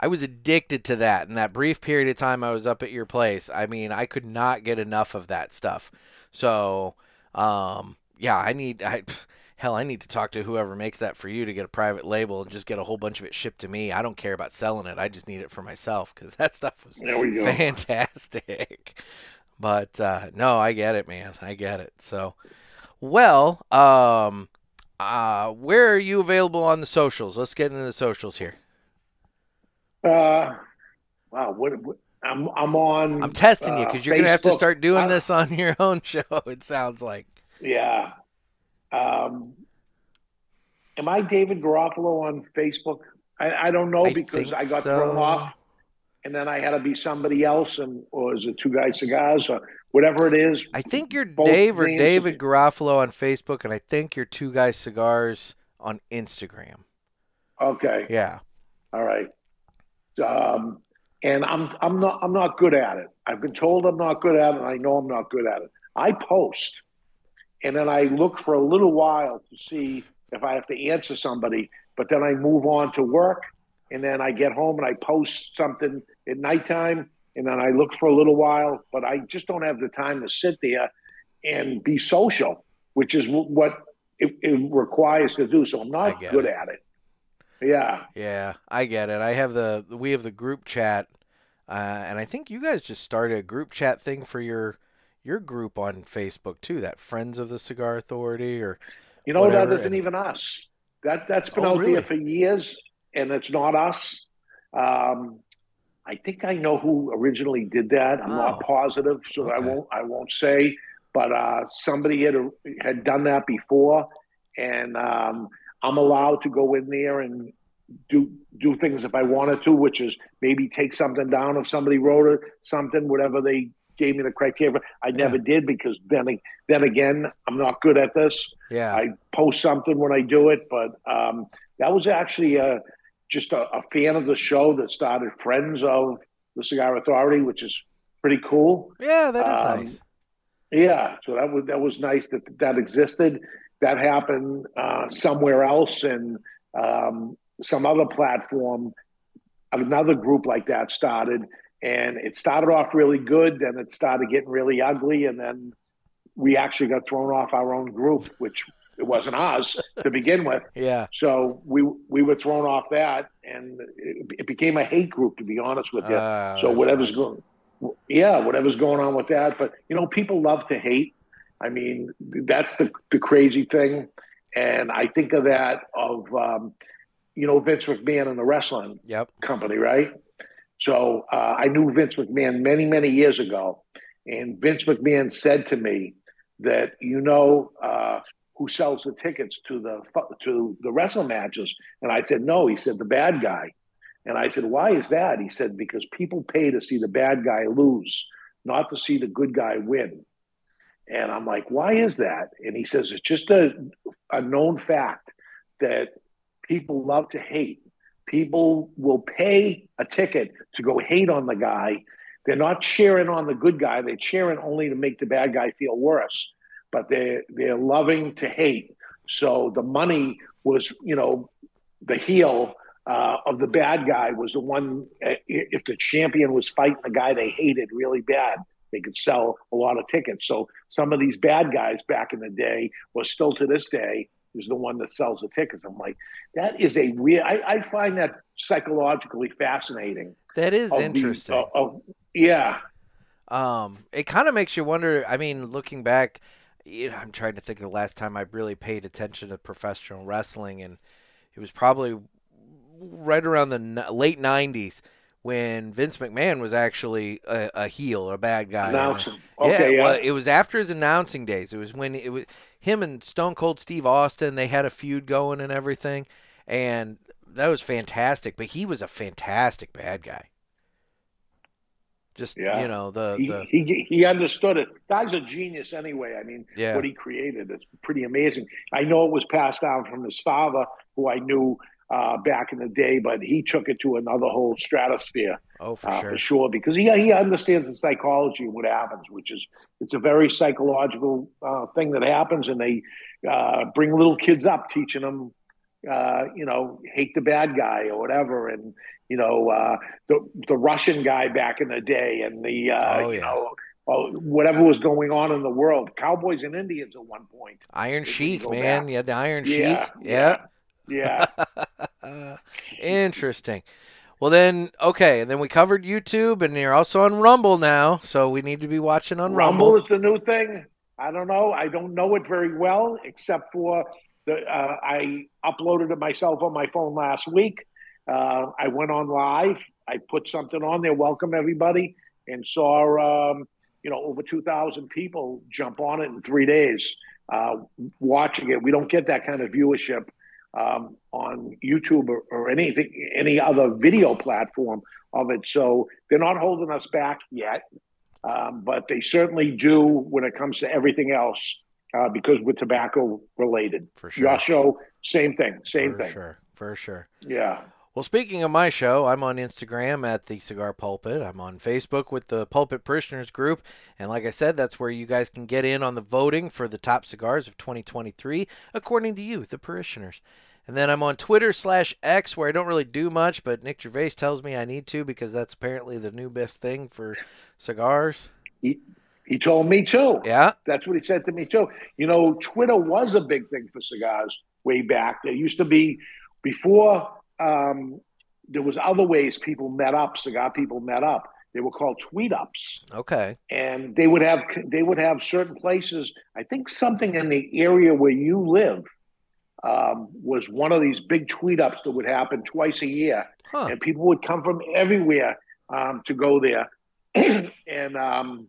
I was addicted to that in that brief period of time I was up at your place. I mean, I could not get enough of that stuff. So, um, yeah, I need. I hell, I need to talk to whoever makes that for you to get a private label and just get a whole bunch of it shipped to me. I don't care about selling it. I just need it for myself because that stuff was There we go. fantastic. But uh, no, I get it, man. I get it. So, well, um, uh, where are you available on the socials? Let's get into the socials here. Uh, wow. What, what I'm I'm on. I'm testing you uh, because you're gonna have to start doing I- this on your own show. It sounds like. Yeah. Um, am I David Garofalo on Facebook? I, I don't know I because I got so. thrown off, and then I had to be somebody else, and or is it two guys cigars? Or whatever it is. I think you're Dave or David Garofalo on Facebook, and I think you're Two Guys Cigars on Instagram. Okay. Yeah. All right. Um, and I'm I'm not I'm not good at it. I've been told I'm not good at it, and I know I'm not good at it. I post, and then I look for a little while to see if I have to answer somebody, but then I move on to work, and then I get home and I post something at nighttime, and then I look for a little while, but I just don't have the time to sit there and be social, which is what it, it requires to do. So I'm not good it. at it. Yeah. Yeah, I get it. I have the we have the group chat, uh, and I think you guys just started a group chat thing for your your group on Facebook too. That Friends of the Cigar Authority, or You know whatever, that isn't and- even us. That that's been Oh, out really? there for years, and it's not us. Um, I think I know who originally did that. I'm Oh, not positive, so I won't I won't say. But uh, somebody had had done that before, and um, I'm allowed to go in there and do do things if I wanted to, which is maybe take something down if somebody wrote it, something, whatever they gave me the criteria. I never did because then then again, I'm not good at this. yeah, I post something when I do it, but um, that was actually uh, just a, a fan of the show that started Friends of the Cigar Authority, which is pretty cool. yeah, that is um, nice. Yeah, so that was that was nice that that existed. That happened uh, somewhere else, and um, some other platform. Another group like that started, and it started off really good. Then it started getting really ugly, and then we actually got thrown off our own group, which it wasn't ours to begin with. Yeah, So we we were thrown off that, and it, it became a hate group. To be honest with you, Ah, so whatever's sucks. going, yeah, whatever's going on with that. But you know, people love to hate. I mean, that's the the crazy thing, and I think of that of um, you know Vince McMahon and the wrestling Yep. company, right? So uh, I knew Vince McMahon many, many years ago, and Vince McMahon said to me that you know uh, who sells the tickets to the to the wrestling matches, and I said no. He said the bad guy, and I said why is that? He said because people pay to see the bad guy lose, not to see the good guy win. And I'm like, why is that? And he says it's just a a known fact that people love to hate people will pay a ticket to go hate on the guy. They're not cheering on the good guy. They're cheering only to make the bad guy feel worse. But they're they're loving to hate. So the money was, you know, the heel uh, of the bad guy was the one. uh, If the champion was fighting the guy they hated really bad, they could sell a lot of tickets. So some of these bad guys back in the day, or still to this day, is the one that sells the tickets. I'm like, that is a weird. I, I find that psychologically fascinating. That is of the- interesting. of- of- yeah, Um, it kind of makes you wonder. I mean, looking back, you know, I'm trying to think of the last time I really paid attention to professional wrestling, and it was probably right around the n- late '90s when Vince McMahon was actually a, a heel or a bad guy. And, uh, announcing. Okay, yeah, yeah, well, it was after his announcing days. It was when it was him and Stone Cold Steve Austin. They had a feud going and everything, and that was fantastic. But he was a fantastic bad guy. Just Yeah. you know the he, the he he understood it. Guy's a genius anyway. I mean, Yeah. what he created is pretty amazing. I know it was passed down from his father, who I knew uh, back in the day, but he took it to another whole stratosphere. oh for uh, sure for sure, because he he understands the psychology of what happens, which is it's a very psychological uh, thing that happens, and they uh, bring little kids up, teaching them, uh, you know, hate the bad guy or whatever, and you know, uh, the the Russian guy back in the day, and the uh, Oh, you yeah. know. uh, Whatever was going on in the world, cowboys and Indians at one point. Iron Sheik man. You the Iron Yeah, Sheik. Yeah. yeah. Uh, interesting. Well then, okay, and then we covered YouTube, and you're also on Rumble now, so we need to be watching on Rumble Rumble. is the new thing. I don't know. I don't know it very well, except for the uh, I uploaded it myself on my phone last week. Uh, I went on live. I put something on there. Welcome everybody, and saw um, you know over two thousand people jump on it in three days uh, watching it. We don't get that kind of viewership um, on YouTube or, or anything, any other video platform of it. So they're not holding us back yet. um, but they certainly do when it comes to everything else uh, because we're tobacco related. For sure. Your show, same thing, same for thing. sure. For sure. Yeah. Well, speaking of my show, I'm on Instagram at the Cigar Pulpit. I'm on Facebook with the Pulpit Parishioners Group. And like I said, that's where you guys can get in on the voting for the top cigars of 2023, according to you, the parishioners. And then I'm on Twitter slash X, where I don't really do much, but Nick Gervais tells me I need to because that's apparently the new best thing for cigars. He, he told me too. Yeah. That's what he said to me too. You know, Twitter was a big thing for cigars way back. There used to be before um, there was other ways people met up. Cigar people met up. They were called tweet ups, Okay. and they would have they would have certain places. I think something in the area where you live um, was one of these big tweet ups that would happen twice a year, Huh. and people would come from everywhere um, to go there. and um,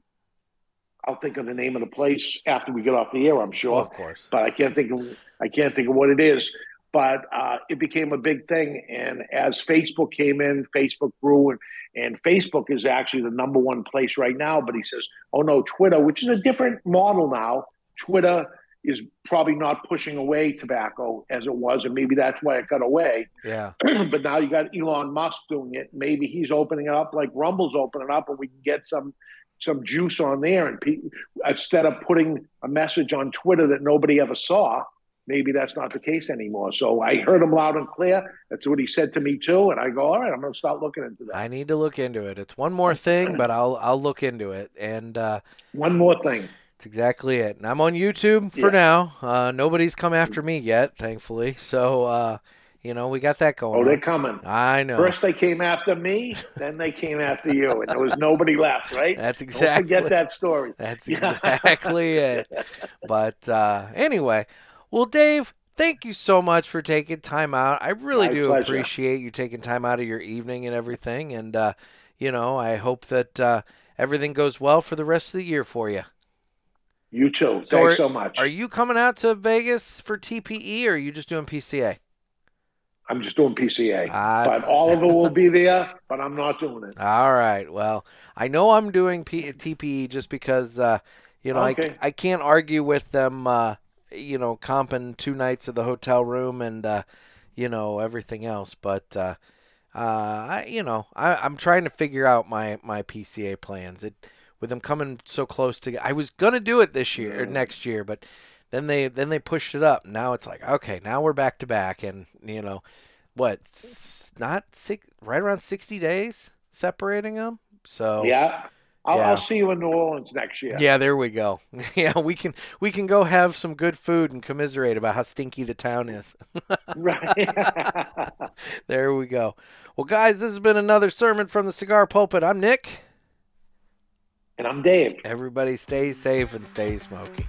I'll think of the name of the place after we get off the air. I'm sure Well, of course. but I can't think of I can't think of what it is. But uh, it became a big thing, and as Facebook came in, Facebook grew, and, and Facebook is actually the number one place right now. But he says, "Oh no, Twitter, which is a different model now. Twitter is probably not pushing away tobacco as it was, and maybe that's why it got away. Yeah. but now you got Elon Musk doing it. Maybe he's opening it up like Rumble's opening up, and we can get some some juice on there. And pe- instead of putting a message on Twitter that nobody ever saw, maybe that's not the case anymore. So I heard him loud and clear. That's what he said to me too. And I go, all right, I'm going to start looking into that. I need to look into it. It's one more thing, but I'll I'll look into it. And uh, One more thing. That's exactly it. And I'm on YouTube for Yeah. now. Uh, nobody's come after me yet, thankfully. So, uh, you know, we got that going. Oh, they're coming. I know. First they came after me, then they came after you, and there was nobody left, right? That's Don't exactly. forget that story. That's exactly it. But uh, anyway, well, Dave, thank you so much for taking time out. I really My do pleasure. appreciate you taking time out of your evening and everything. And uh, you know, I hope that uh, everything goes well for the rest of the year for you. You too. So Thanks are- so much. Are you coming out to Vegas for TPE, or are you just doing PCA? I'm just doing PCA, Ah. but Oliver will be there, but I'm not doing it. All right. Well, I know I'm doing P- TPE just because, uh, you know, Okay. I, I can't argue with them, uh, you know, comping two nights of the hotel room and, uh, you know, everything else. But, uh, uh, I, you know, I, I'm trying to figure out my, my PCA plans. It with them coming so close to, I was gonna do it this year or next year, but then they then they pushed it up. Now it's like, okay, now we're back to back, and you know, what? Not six, right around sixty days separating them. So Yeah. I'll, Yeah. I'll see you in New Orleans next year. yeah, there we go. yeah, we can we can go have some good food and commiserate about how stinky the town is. Right. there we go. Well, guys, this has been another sermon from the Cigar Pulpit. I'm Nick. and I'm Dave. Everybody stay safe and stay smoky.